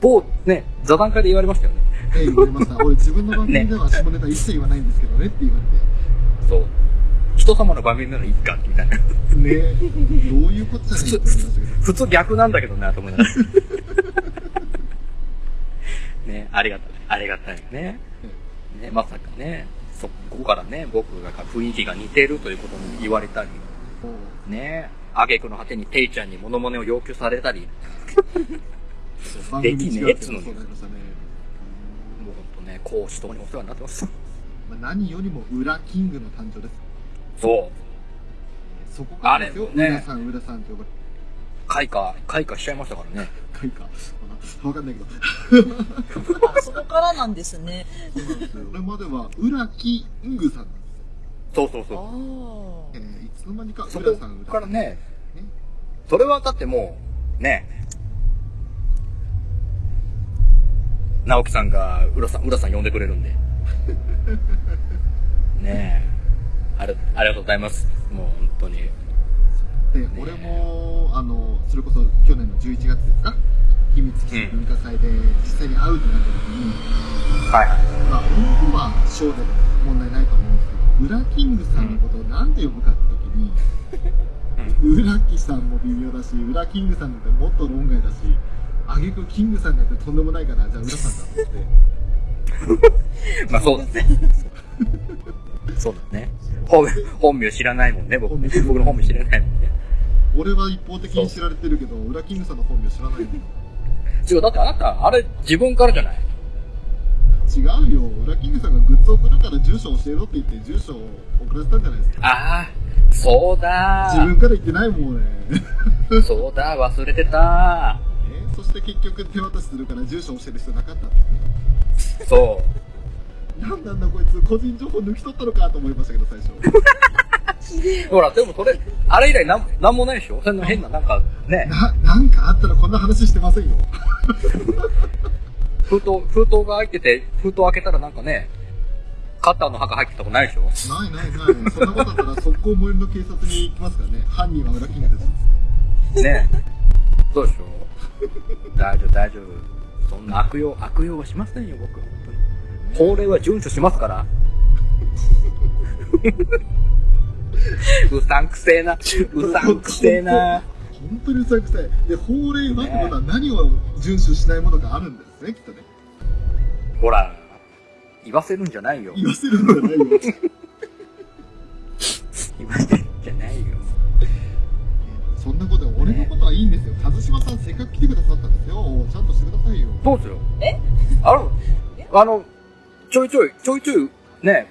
某、ね、座談会で言われましたよね。ええ、言われました。俺自分の番組では下ネタ一切言わないんですけどねって言わそう。人様の番組ならいいか、みたいな。れて。ねえ、どういうことじゃないって思いましたけど。普通逆なんだけどな、と思いながら。ね、ありがたい。ありがたいよね。ね、まさかね、そこからね、僕が雰囲気が似てるということに言われたり、ね、挙句の果てにテイちゃんにモノマネを要求されたり、番できねえっつうのに。もうほんとね、講師等にお世話になってます。まあ、何よりも裏キングの誕生です。そう。そこからですよ。ね浦さん、浦さんって呼ばれ開花、開花しちゃいましたからね。たいか。わかんないけど。あ、そこからなんですね。そうなんですよ。俺までは、裏キングさん。そうそうあそえー、いつの間にかう。そさん。からね、ね。それはだってもう、ね、直樹さんが、浦さん、浦さん呼んでくれるんで。ねえ。あれ、ありがとうございます。もう本当に。で、俺も、あの、それこそ去年の11月ですか秘密基地文化祭で実際に会うとなった時に、はいはい。まあ、本当はショーでも問題ないと思うんですけど、裏キングさんのことを何て呼ぶかって時に、裏キさんも微妙だし、裏キングさんなんてもっと論外だし、あげくキングさんなんてとんでもないから、じゃあ裏さんだと思って。まあそうだね。そうだね。本本名知らないもんね、僕。僕の本名知らないもんね。俺は一方的に知られてるけど、裏キングさんの本名知らないの。違う、だってあなた、あれ自分からじゃない？違うよ。裏キングさんがグッズ送るから住所教えろって言って住所を送らせたんじゃないですか。ああ、そうだ自分から言ってないもんね。そうだ、忘れてた。えそして結局手渡しするから住所教える必要なかったってね。そう。なんなんだこいつ、個人情報抜き取ったのかと思いましたけど、最初。ほら、でもそれ、あれ以来なん、なんもないでしょ？そんな変な、なんか、ね、な、なんかあったらこんな話してませんよ。封筒、封筒が開いてて、封筒開けたらなんかね、カッターの墓入ってたことないでしょ？ないないない。そんなことあったら速攻最寄りの警察に行きますからね。犯人は裏キングです。ね。そうでしょ？大丈夫、大丈夫。そんな悪用、悪用はしませんよ、僕。本当に法令は遵守しますから。うさんくせえな、うさんくせえな。本当にうさんくさい。で、法令はってことは何を遵守しないものがあるんですね、きっとね。ほら、言わせるんじゃないよ。言わせるんじゃないよ。言わせるんじゃないよ。そんなこと、俺のことはいいんですよ。一島さんせっかく来てくださったんですよ。ちゃんとしてくださいよ。そうですよ。え？あの、あの、ちょいちょい、ちょいちょい、ね、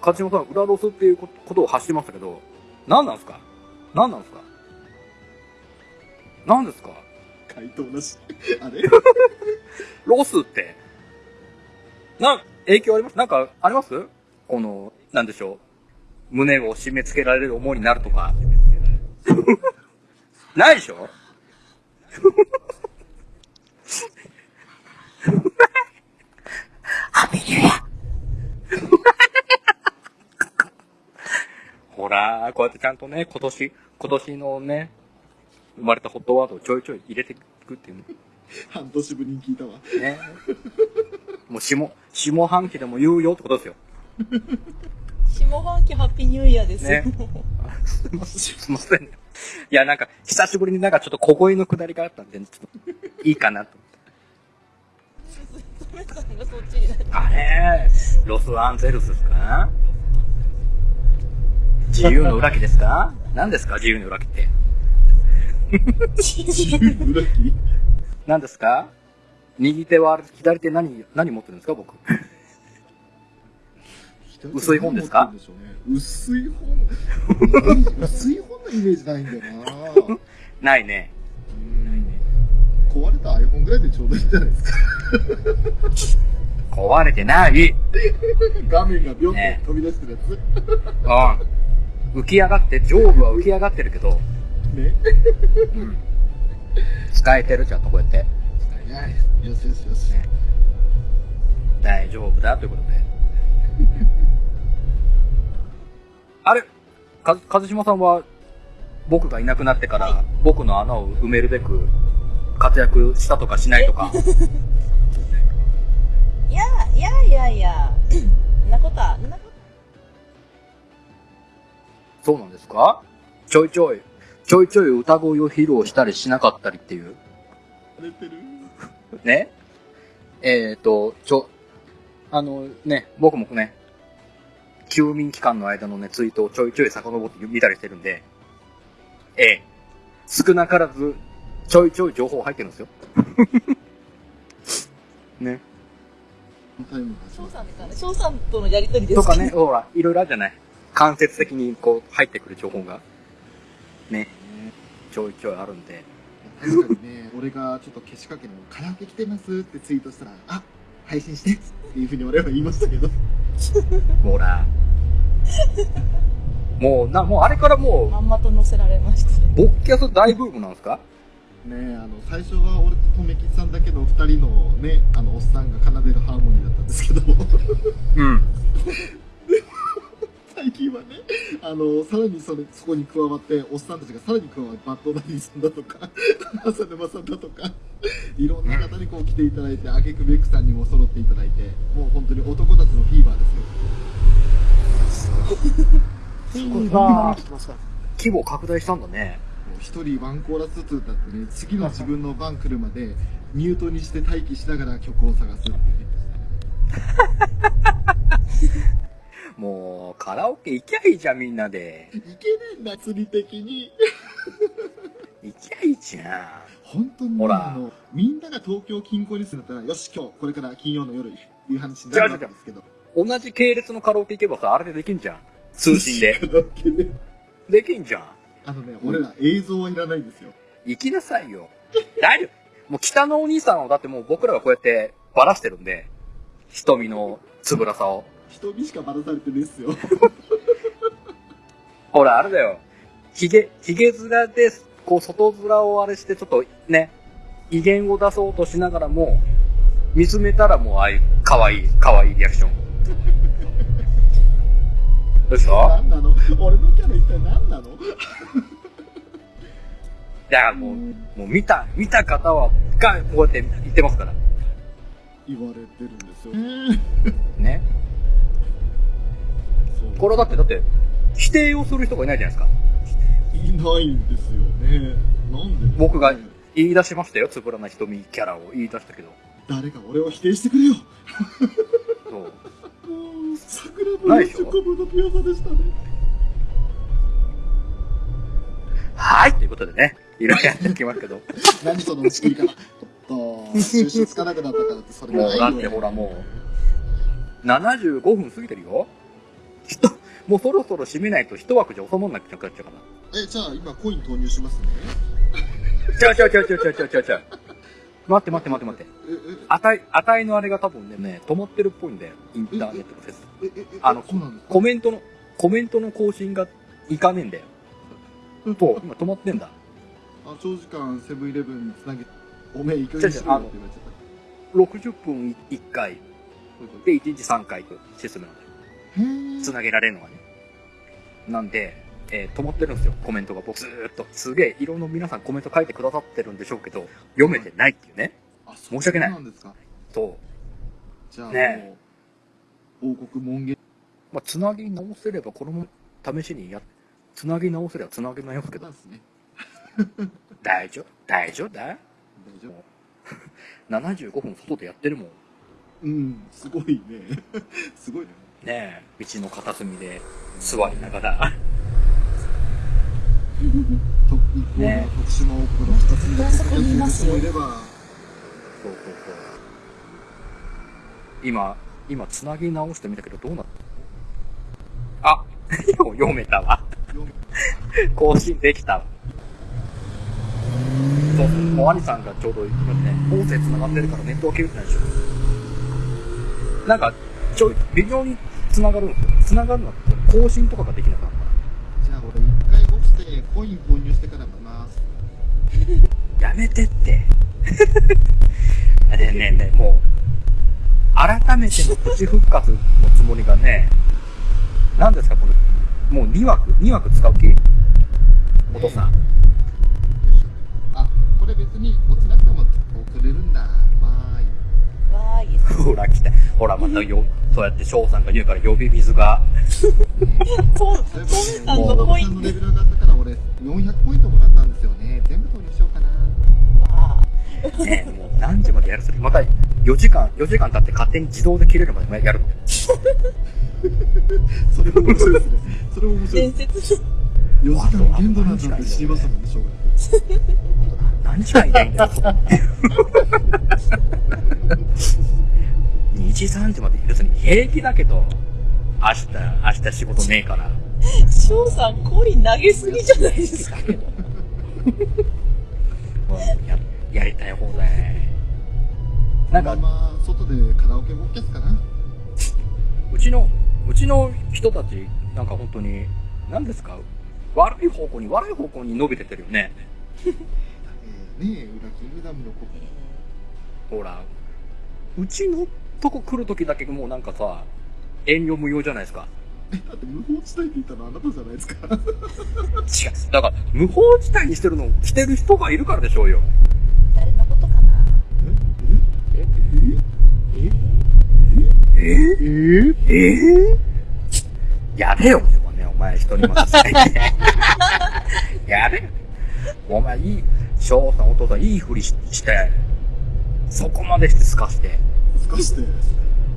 勝島さん、裏ロスっていうこことを発してましたけど、何なんすか？何なんすか？何ですか？回答なし。あれ？ロスって。な、影響あります？なんか、あります？この、なんでしょう。胸を締め付けられる思いになるとか。ないでしょ？ハッピーニューイヤーほら、こうやってちゃんとね、今年、今年のね、生まれたホットワードをちょいちょい入れていくっていうね。半年ぶりに聞いたわ。ね。もう下、下半期でも言うよってことですよ。下半期ハッピーニューイヤーですよ。ねすいません。すいません。いや、なんか、久しぶりになんかちょっと小声のくだりがあったんで、ちょっと、いいかなと。メさんがそっちになあれ？ロスアンゼルスですか？自由の裏木ですか？何ですか？自由の裏木って。自由裏切り何ですか？右手は左手何、何持ってるんですか？僕。薄い本ですか？ね。薄い本。薄い本のイメージないんだよな。ないね。うん壊れた iPhone ぐらいでちょうどいいんじゃないですか壊れてない。画面がビョンねと飛び出してるやつ、うん。浮き上がって、上部は浮き上がってるけど、ねうん。使えてる？じゃんとこうやって。よしよしよし、ね大丈夫だということで。あれ？か、和島さんは、僕がいなくなってから、僕の穴を埋めるべく、活躍したとかしないとか。いや、いやいやいや、んなことは、んなことそうなんですか？ちょいちょい、ちょいちょい歌声を披露したりしなかったりっていう。荒れてるね？えっ、ー、と、ちょ、あのね、僕もね、休眠期間の間のね、ツイートをちょいちょい遡って見たりしてるんで、ええ少なからず、ちょいちょい情報入ってるんですよ。ね。翔さんから、翔さんとのやりとりですとかね、ほら、いろいろあるじゃない。間接的にこう入ってくる情報が、ね、ちょいちょいあるんで、確かにね、俺がちょっと消しかけのカラオケ来てますってツイートしたら、あ配信してっていうふうに俺は言いましたけど、ほら。もう、な、もうあれからもまんまと載せられました。う、ボッキャス大ブームなんですか？ねあの、最初は俺と留吉さんだけの二人のね、あの、おっさんが奏でるハーモニーだったんですけど、うん。最近はね、あの、さらにそれ、そこに加わって、おっさんたちがさらに加わって、バッドダディさんだとか、浅沼さんだとか、いろんな方にこう来ていただいて、あげくべくさんにも揃っていただいて、もう本当に男たちのフィーバーですよ。フィーバー。規模拡大したんだね。もう一人ワンコーラスずつ歌ってね、次の自分の番来るまで、ミュートにして待機しながら曲を探すっていうね。もう、カラオケ行きゃいいじゃん、みんなで。いけねえんだ、釣り的に。行きゃいいじゃ本当にね、ほらあの、みんなが東京近郊に住んだったら、よし、今日、これから金曜の夜、いう話になるわけですけど。ん。同じ系列のカラオケ行けばさ、あれでできんじゃん。通信で。できんじゃん。あのね、俺ら映像はいらないんですよ。行きなさいよ。大丈夫。もう北のお兄さんをだってもう僕らがこうやってバラしてるんで、瞳のつぶらさを。人にしかばらされてねえっすよ。ほら、あれだよ。ひげ、ひげ面で、こう、外面をあれして、ちょっとね、威厳を出そうとしながらも、見つめたらもう、ああいう、かわいい、かわいいリアクション。どうした何なの？俺のキャラ一体何なの？だからもう、もう見た、見た方は、が、こうやって言ってますから。言われてるんですよ。ね。これだって、だって、否定をする人がいないじゃないですか。いないんですよね。なんで？僕が言い出しましたよ、つぶらな瞳キャラを言い出したけど。誰か俺を否定してくれよ。そう。桜の一のピアでしたね。はいということでね、いろいろやっていきますけど。何その打ち切り。ちょっと、収集つかなくなったからって、それもう、だってほらもう、75分過ぎてるよ。もうそろそろ締めないと一枠じゃ収まんなくなっちゃうかな。え、じゃあ今コイン投入しますね。ゃうちゃうちゃうちゃうちゃうちゃうちゃう。待って待って待って待って。え、え、値、値のあれが多分ね、ね止まってるっぽいんだよ。インターネットのフェス。あのコメントの、コメントの更新がいかねえんだよ。と、今止まってんだ。あ、長時間セブンイレブンにつなげ、おめえいかがにしろよって言われちゃった。60分1回。で、1日3回とシステムなんだよ。つなげられるのがね。なんで、えー止まってるんですよ、コメントが。僕ずーっと。すげえ、いろんな皆さんコメント書いてくださってるんでしょうけど、読めてないっていうね。あ、申し訳ないそうなんですか。と、じゃあね王国門限。まあ、つなぎ直せれば、これも試しにや、つなぎ直せればつなぎ直すけどなん、ですね。大丈夫？大丈夫だ？大丈夫。?75 分外でやってるもん。うん、すごいね。すごいね。ねえ、道の片隅で座りながら。と一方のね徳島王国の二つ目のあそこにいますよもいれば、そそうそう。今、今、つなぎ直してみたけど、どうなったあ 読めたわ。更新できたわ。そう、もう兄さんがちょうど今ね、音声繋がってるからネットは切れてないでしょ。なんか、ちょ、微妙に繋がるんですよ。繋がるのは更新とかができなかった。じゃあ俺一回落ちてコイン購入してから見ます。やめてって。ねえねえねえ、もう、改めてのプチ復活のつもりがね、何ですか、これ。もう2枠、2枠使う気？お父さん。あ、これ別に落ちなくても送れるんだ。わーい。わーい。ほら来た。ほらまたよ、そうやって翔さんが言うから呼び水が。トそういえばね、さんのコインさんのレベル上がったから俺400ポイントもらったんですよね。全部投入しようかな。わねえ、もう何時までやるするまた4時間、4時間経って勝手に自動で切れるまでやるの。それも面白いですね。それも面白い伝。説。4時間限度なんて知りましたもんね、小学何時間いないんだよ、そこ2時3時まで、別に平気だけど、明日、明日仕事ねえから。翔さん、コイン投げすぎじゃないですか。もうや、やりたい放題。なんか、まあまあ、外でカラオケボッキャスかな。うちの、うちの人たち、なんか本当に、何ですか？悪い方向に、悪い方向に伸びてってるよね。えー、ねえ、裏キングダムの子。ほら、うちのとこ来るときだけもうなんかさ、遠慮無用じゃないですか。だって無法地帯って言ったのあなたじゃないですか。違う。だから、無法地帯にしてるの、してる人がいるからでしょうよ。誰のことかな？えええー、ええー、やれよ、でもね、お前人に任せて。やれよ。お前いい、翔さんお父さんいいふりしして、そこまでして透かして。少して。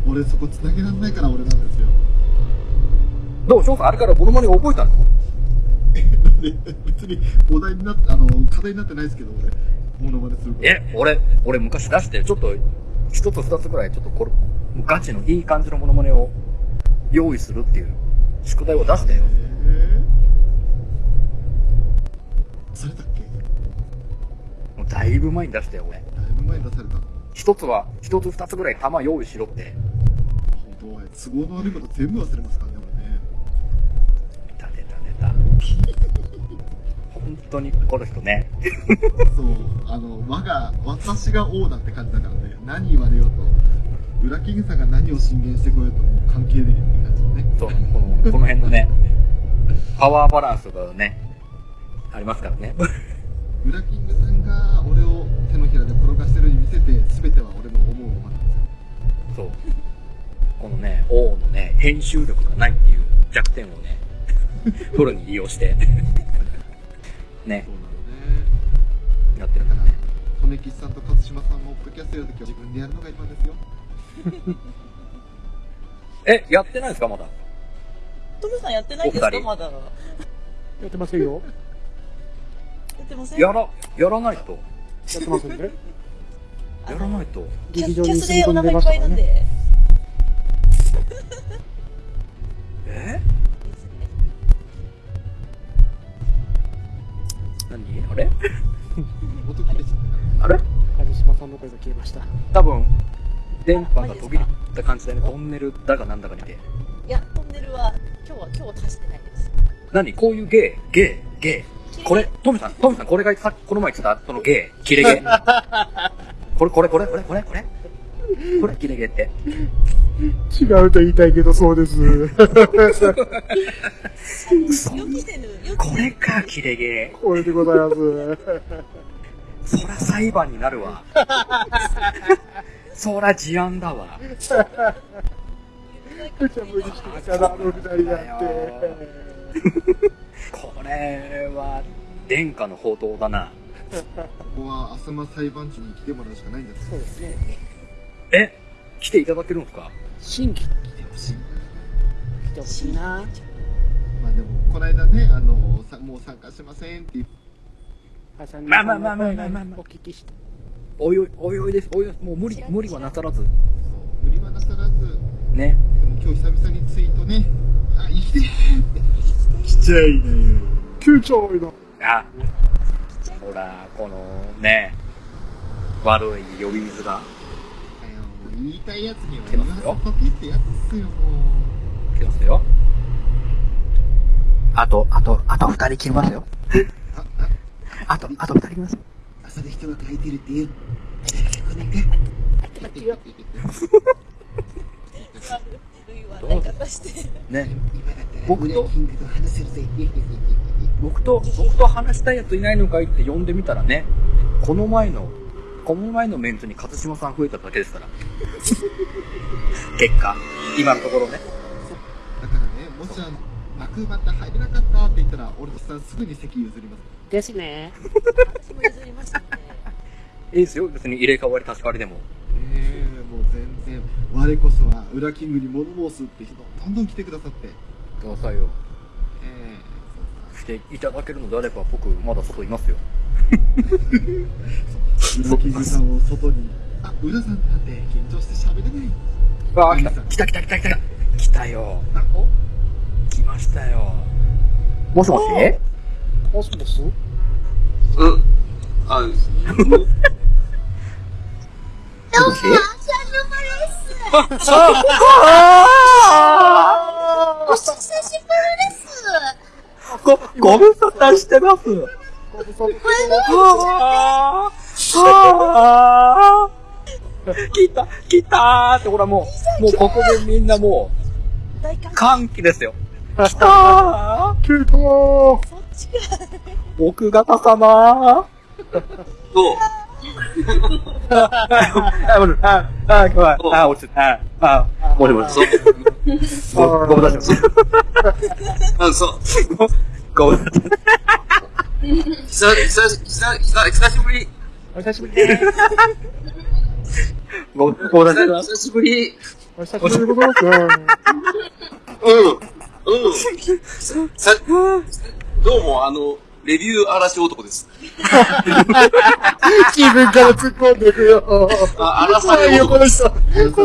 俺そこ繋げられないから俺なんですよ。どう翔さんあれからモノマネ覚えたの？で 別にお題になって、あの、課題になってないですけど、俺、モノマネするから。え、俺、俺昔出して、ちょっと、一つ二つぐらい、ちょっとこれ、ガチのいい感じのモノマネを用意するっていう宿題を出したよ。えー、されたっけ？もうだいぶ前に出したよ、俺。だいぶ前に出されたの？一つは、一つ二つぐらい弾用意しろって。本当都合の悪いこと全部忘れますからね、俺ね。出た出た出た。本当にこの人ね。そう、あの、我が、私が王だって感じだからね、何言われようと、裏キングさんが何を進言してこようともう関係ねえって感じのね。そう、この、この辺のね、パワーバランスがね、ありますからね。裏キングさんが俺を手のひらで転がしてるように見せて、全ては俺の思うままなんですよ。そう。このね、王のね、編集力がないっていう弱点をね、フルに利用して、ね、そうなのね。やってるんだね。骨吉さんと勝島さんもポッドキャストやるときは自分でやるのが一番ですよ。え、やってないですかまだ？トムさんやってないんですかまだ。ややってませんよ。ってませんやら、やらないと。やってませんね。やらないと。キャ劇場キャスでお腹いっぱでましたからね。いなんで。え？何？あれ？音切れちゃっ。あれ？梶島さんの声が消えました。多分、電波が途切れた感じでね、トンネルだかなんだかにて。いや、トンネルは、今日は、今日は足してないです。何？こういうゲー、ゲー、ゲー。これ、トミさん、トミさん、これがさこの前言ってた、そのゲー、キレゲー。これ、これ、これ、これ、これ、これ。これ、キレゲーって。違うと言いたいけど、そうです。嘘予期せぬ、予期これか、キレゲこれでございます。ー。そら裁判になるわ。そら事案だわ。無茶無理してきたな、あの二人だって。これは、殿下の宝刀だな。ここは浅間裁判所に来てもらうしかないんですそうですね。え来ていただけるんですか？新規来てほしいな来てほしいな。まあでも、この間ね、あの、さもう参加しませんって言ってはさまあまあまあまあまあまあお聞きして。おいおい、おいおいです。おいおい、もう無理、無理はなさらず。そう無理はなさらず、ね。でも今日久々にツイートね、あ、生きてーって。ちゃいね。ちっちゃいな。あ、ほら、この、ね、悪い呼び水が言いたいやつには言わせとけってやつっすよ、もう。来ますよ。あと、あと、あと二人切りますよ。あ、あ、あと、あと二人切ります。朝で人が書いてるっていう。これ。ね。今だったら、僕とウラキングと話せるぜ。僕と、僕と話したいやついないのかいって呼んでみたらね、この前の、この前のメンツに勝島さん増えただけですから。結果、今のところね。だからね、もしあの、幕また入れなかったって言ったら、俺さんすぐに席譲ります。ですね。私も譲りましたね。いいですよ。別に入れ替わり、足し替わりでも。ええもう全然、我こそは、ウラキングに物申すって人、どんどん来てくださって。くださいよ。ええしていただけるのであれば、僕、まだ外いますよ。ウラキングさんを外に、あ、さんなんて緊張して喋れない。あ来た来た来た来た来た来たよ。来ましたよ。もしもし？もしもし？うん。あ、もしもしお久しぶりです。ご、ご無沙汰してます。ご無沙汰はぁはぁ来た、来たーって、ほらもう、もうここでみんなもう、歓喜ですよ。来たー来たー。奥方様そう。あ、あ、もしもしあ、あ、ごめんあ、落ちた。あ、あ、もしもし。そう。ご、ごめんなさい。あそう。ごめんなさい。久、久、久、久、久しぶり。お久しぶりです。ご、ごめんなさい。久しぶり。お久しぶりでござい。ます。うん。うん。さ、どうも、あの、レビュー嵐男です。気分から突っ込んでいくよ。あ、嵐怖いよ、この人。こ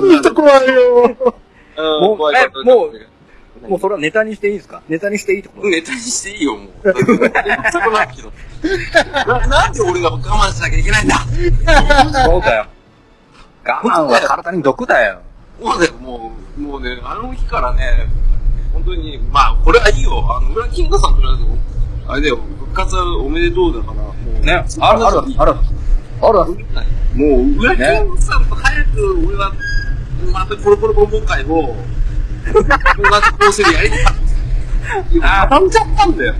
の人怖いよ。うん、もう怖いえ怖い怖いももうそれはネタにしていいですか？ネタにしていいってこと？ネタにしていいよ、もう。そこなんけどななんで俺が我慢しなきゃいけないんだ？そうだよ。我慢は体に毒だよ。そうだよ、もう、もうね、あの日からね、本当に、まあ、これはいいよ。あの、裏キングさんとりあえず、あれだよ、復活おめでとうだから、もう、ね、ある、ある、ある。ある。もう、裏キングさんと早く、俺は、またポロポロボンボン会を、同じ構成でやりたかった。あ畳んじゃったんだよ。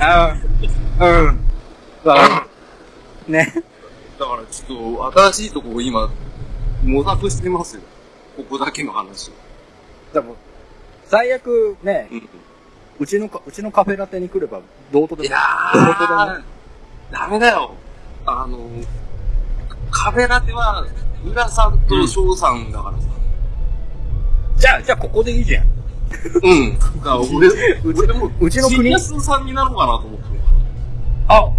あうん。あね。だからちょっと、新しいとこを今、模索してますよ。ここだけの話を。でも、最悪ね、うん。うちのか、うちのカフェラテに来れば、どうとでも。いやー、ダメだよ。あの、カフェラテは、浦さんと翔さんだからさ。じゃあ、じゃあここでいいじゃん。うん。だ俺、俺も、うちの国シリアスさんになろうかなと思ってるあ、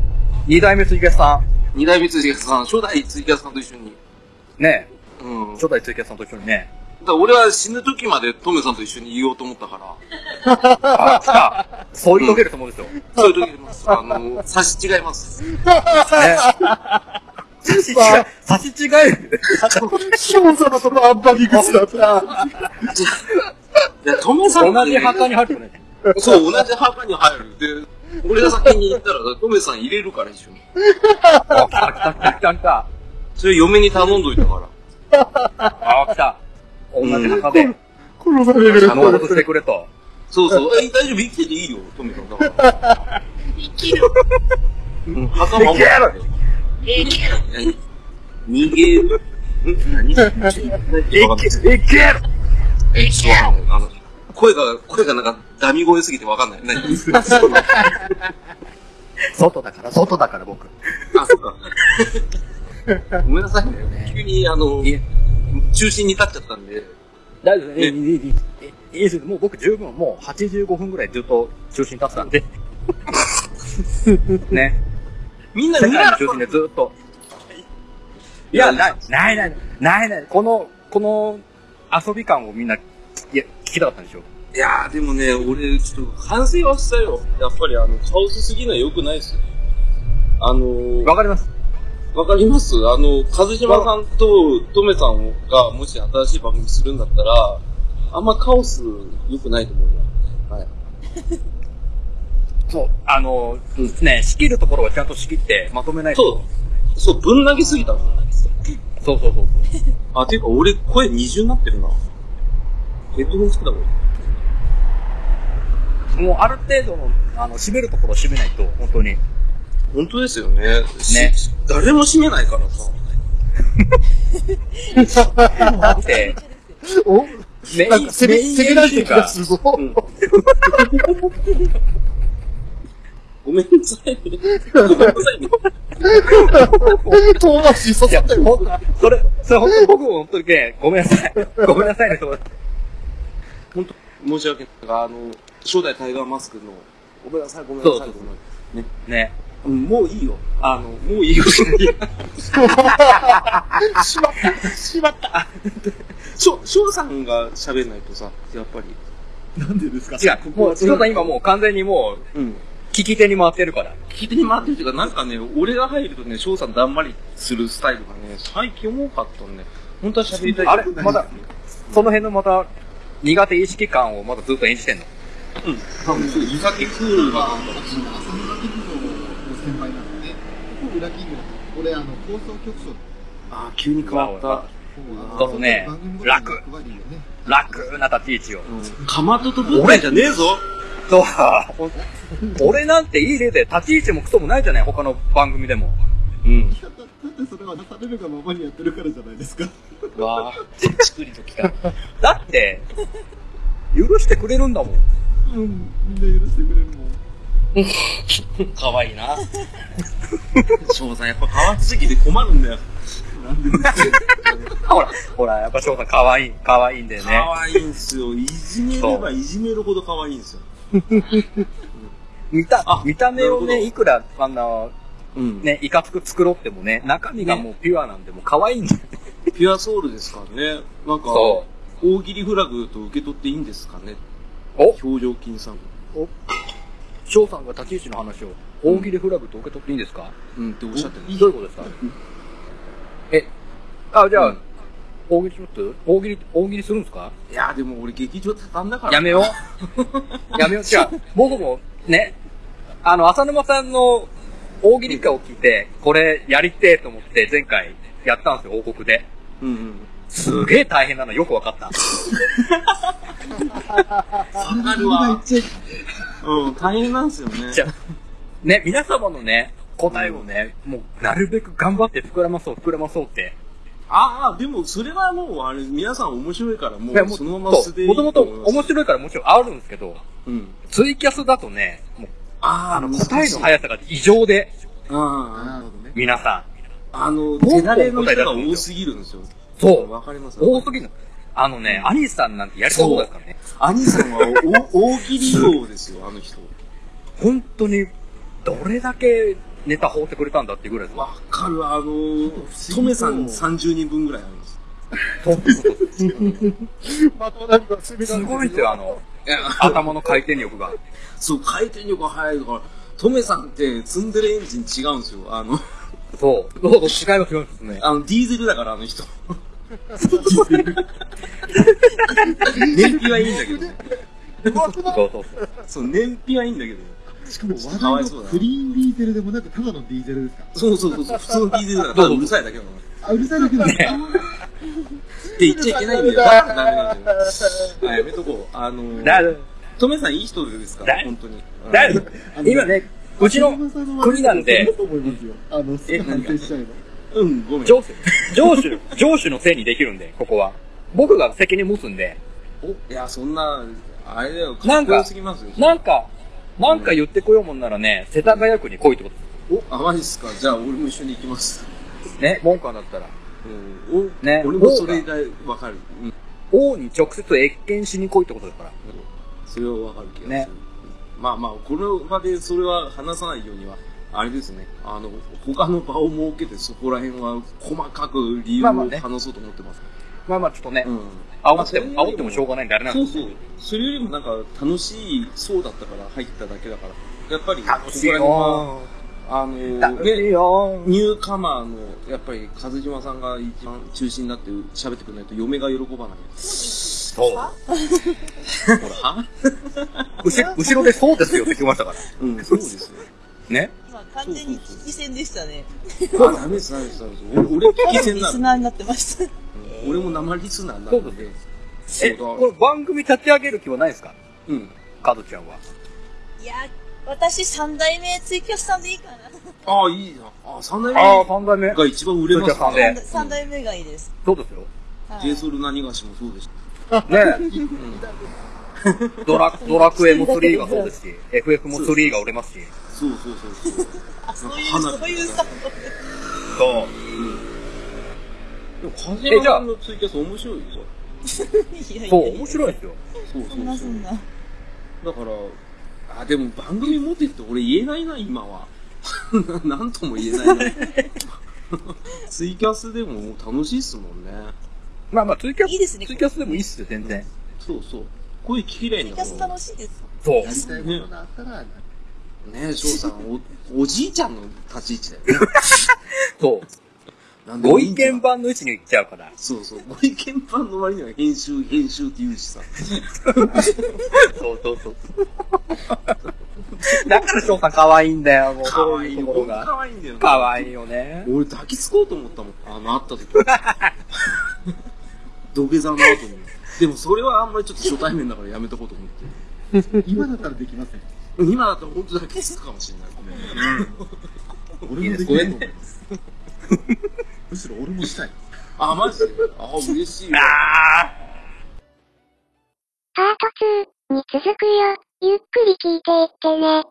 二代目ツイキャスさ二代目ツイキャスさん、初代ツイキャスさんと一緒に。ん。ねうん。だ初代ツイキャスさんと一緒にね。から俺は死ぬ時までトメさんと一緒に言おうと思ったから、あ、来た。そう言いとけると思うんですよ。ね。そういう時ます。あの、差し違います。差し違え、差し違える。ショー様とのアンパニクスだった。いや、トメさん同じ墓に入るとね。そう、同じ墓に入る。で、俺が先に行ったら、トメさん入れるから一緒に。あ、来た来た来た来た来た。それ嫁に頼んどいたから。あ、来た。同じ墓で、殺される。納得してくれと。そうそう。え、大丈夫？生きてていいよ、トメさん。だから。生きる。うん、墓守って。生きる。逃げる。ん何？いけ、いけるえ、ちょっとわかんない。あの、声が、声がなんか、ダミ声すぎてわかんない。何？外だから、外だから僕。あ、そっか。ごめんなさいね。急に、あの中心に立っちゃったんで。大丈夫ねいい、いい、いいです。もう僕十分、もう85分ぐらいずっと中心立ってたんで。ね。みんな世界の中心でずっと。いや、ない、ない、ない、ない、ない。この、この遊び感をみんな、いや、聞きたかったんでしょ？いやー、でもね、俺、ちょっと反省はしたよ。やっぱり、あの、カオスすぎるのは良くないですよ。あのー、わかります。わかります？あの、和島さんとトメさんがもし新しい番組するんだったら、あんまカオス良くないと思うよ。はい。そう、あの、ね、仕切るところはちゃんと仕切ってまとめないと。そう。そう、ぶん投げすぎたの。そうそうそう。あ、ていうか俺声二重になってるな。ヘッドホンつけた方がいい。もうある程度の、あの、締めるところを締めないと、本当に。本当ですよね。ねし誰も閉めないからさ。だって、おメイン、なんか攻め、メイン攻められてる気がする。うん ごめんなさいね。ごめんなさいね。遠回し刺さったよ。それ、それ本当僕も本当にね、ごめんなさい。ごめんなさいね、そう本当申し訳ない。あの、初代タイガーマスクの、ごめんなさい、ごめんなさい。ごめんね。ね。うんもういいよ。あの、もういいよ。しまった。しまった。しょ、翔さんが喋んないとさ、やっぱり。なんでですか？違う、もう、翔さん今もう完全にもう、うん。聞き手に回ってるから。聞いてに回ってるっていうか、なんかね、俺が入るとね、翔さんだんまりするスタイルがね、最近多かったんで、本当は喋りたいあれまだ、その辺のまた、苦手意識感をまだずっと演じてんの？うん。多分、そう、湯崎クールが、浅村劇場の先輩なんでね、ここ裏キング俺、あの、放送局長あー、急に変わった。そうね楽楽な立ち位置を。うん。かまととぶっじゃねえぞそう。俺なんていい例で、立ち位置もクソもないじゃない他の番組でも。うん。だってそれは出されるがままにやってるからじゃないですか。わぁ、ちくりときた。だって、許してくれるんだもん。うん、みんな許してくれるもん。可愛いな。翔さんやっぱ変わりすぎて困るんだよ。なんでほら、ほら、やっぱ翔さん可愛い、可愛いんだよね。可愛いんすよ。いじめればいじめるほど可愛いんすよ。見たあ、見た目をね、いくら、あの、うん。ね、いかつく作ろうってもね、中身がもうピュアなんで、もう可愛いんだよね。ピュアソウルですからね。なんか、そ大喜利フラグと受け取っていいんですかね。お表情筋さん。翔さんが立ち位置の話を、大喜利フラグと受け取っていいんですか？うんっておっしゃってる。どういうことですか？え、あ、じゃあ、うん大喜利します大喜利、大喜利するんですか？いや、でも俺劇場畳んだから。やめよう。やめよう。じゃあ、僕もね、あの、浅沼さんの大喜利歌を聞いて、これやりてえと思って前回やったんですよ、報告で。うんうん。すげえ大変なのよくわかった。あるわ。うん、大変なんですよね。じゃあ、ね、皆様のね、答えをね、もう、なるべく頑張って膨らまそう、膨らまそうって。ああ、でもそれはもう、あれ、皆さん面白いから、もうそのまま素でいいもともと面白いからもちろんあるんですけど、うん。ツイキャスだとね、もう、ああの、答えの速さが異常で、あなるほどね。皆さあ、あの、手慣れの人が多すぎるんですよ。ん。そう。わかります多すぎる。あのね、アニさんなんてやりたいことですからね。兄さんはお大喜利王ですよ、あの人。本当に、どれだけネタ放ってくれたんだっていうぐらいですわ。わかる、あの、トメさん30人分ぐらいあるんです。すれてるごいんですよ、あの、頭の回転力が。そう、回転力が速いから、トメさんって積んでるエンジン違うんですよ。あの、そう。違います、違いますね。あの、ディーゼルだから、あの人。燃費はいいんだけどそうそうそう。そう、燃費はいいんだけど。しかも話題のクリーンディーゼルでもなく、ただのディーゼルですか？そうそうそうそう、普通のディーゼルだから、ただうるさいだけなの。あ、うるさいだけなんですかって言っちゃいけないんだよ。ダメなんだよ。あ、やめとこう。あのだ、トメさんいい人ですか？ら、だ本当に。今ね、うちの国なんで。あの、すぐ反省しちゃうの。うん、ごめん。上司、上司、上司のせいにできるんで、ここは。僕が責任持つんで、おいや、そんな、あれだよ、かなんかっこよすぎますよ。なんか、なんか言ってこようもんならね、世田谷区に来いってことお、あ、マジっすか。じゃあ、俺も一緒に行きます。ね。文科だったら。うん。お、ね俺もそれ以外わかる。うん。王に直接謁見しに来いってことですから。それはわかる気がする。ねまあまあ、この場でそれは話さないようには、あれですね。あの、他の場を設けてそこら辺は細かく理由を話そうと思ってます。まあまあちょっとね、うん。煽っても、まあ煽ってもしょうがないんであれなんですそうそう。それよりもなんか楽しいそうだったから入っただけだから。やっぱり、楽しいここら辺はよあの、ね、よニューカマーの、やっぱり、和島さんが一番中心になって喋ってくれないと嫁が喜ばない。そう。ほら、は 後ろ後ろでそうですよって聞きましたから。うん、そうですよ。ね。今完全に危機戦でしたね。あ、ダメです、ダメです、ダメです。俺、俺、危機戦リなの。スナーになってました。うん俺も生リスナーなので。え、だこれ番組立ち上げる気はないですか？うん。カズちゃんは。いや、私三代目ツイキャスさんでいいかな。ああ、いいな。ああ、三代ああ、目三代目。が一番売れます三代目ね。三代目がいいです。そうですよ。はいジェイソル何がしもそうでしねドラ、ドラクエも3がそうですし、FF も3が売れますし。た。そうそうそうそう。あ、そういう、そういうさ、そう。でも、カズヤさんのツイキャス面白いよ。いやいやそう、面白いですよ。そうそんなそうんそな。だから、あ、でも番組持ってって俺言えないな、今は。なんとも言えないな。ツイキャスでも楽しいっすもんね。まあまあ、ツイキャス、いいですねツイキャスでもいいっすよ、全然。そうそう。声聞きれいんだツイキャス楽しいです。そうや。りたいことがあったら、ねえ、翔さん、お、おじいちゃんの立ち位置だよね。そう。なんでもご意見番の位置に行っちゃうから。そうそう。ご意見番の割には編集、編集って言うしさ。そうそうそう。だから翔さん可愛いんだよ、もう。かわいとが。かわいいんだよ。可愛いよね。俺抱きつこうと思ったもん。あの、会った時。土下座の後に。でもそれはあんまりちょっと初対面だからやめとこうと思って。今だったらできません。今だと本当だけつくかもしれない。俺もできると思います。むしろ俺もしたい。あ、マジであ、嬉しいわ。パート2に続くよ。ゆっくり聞いていってね。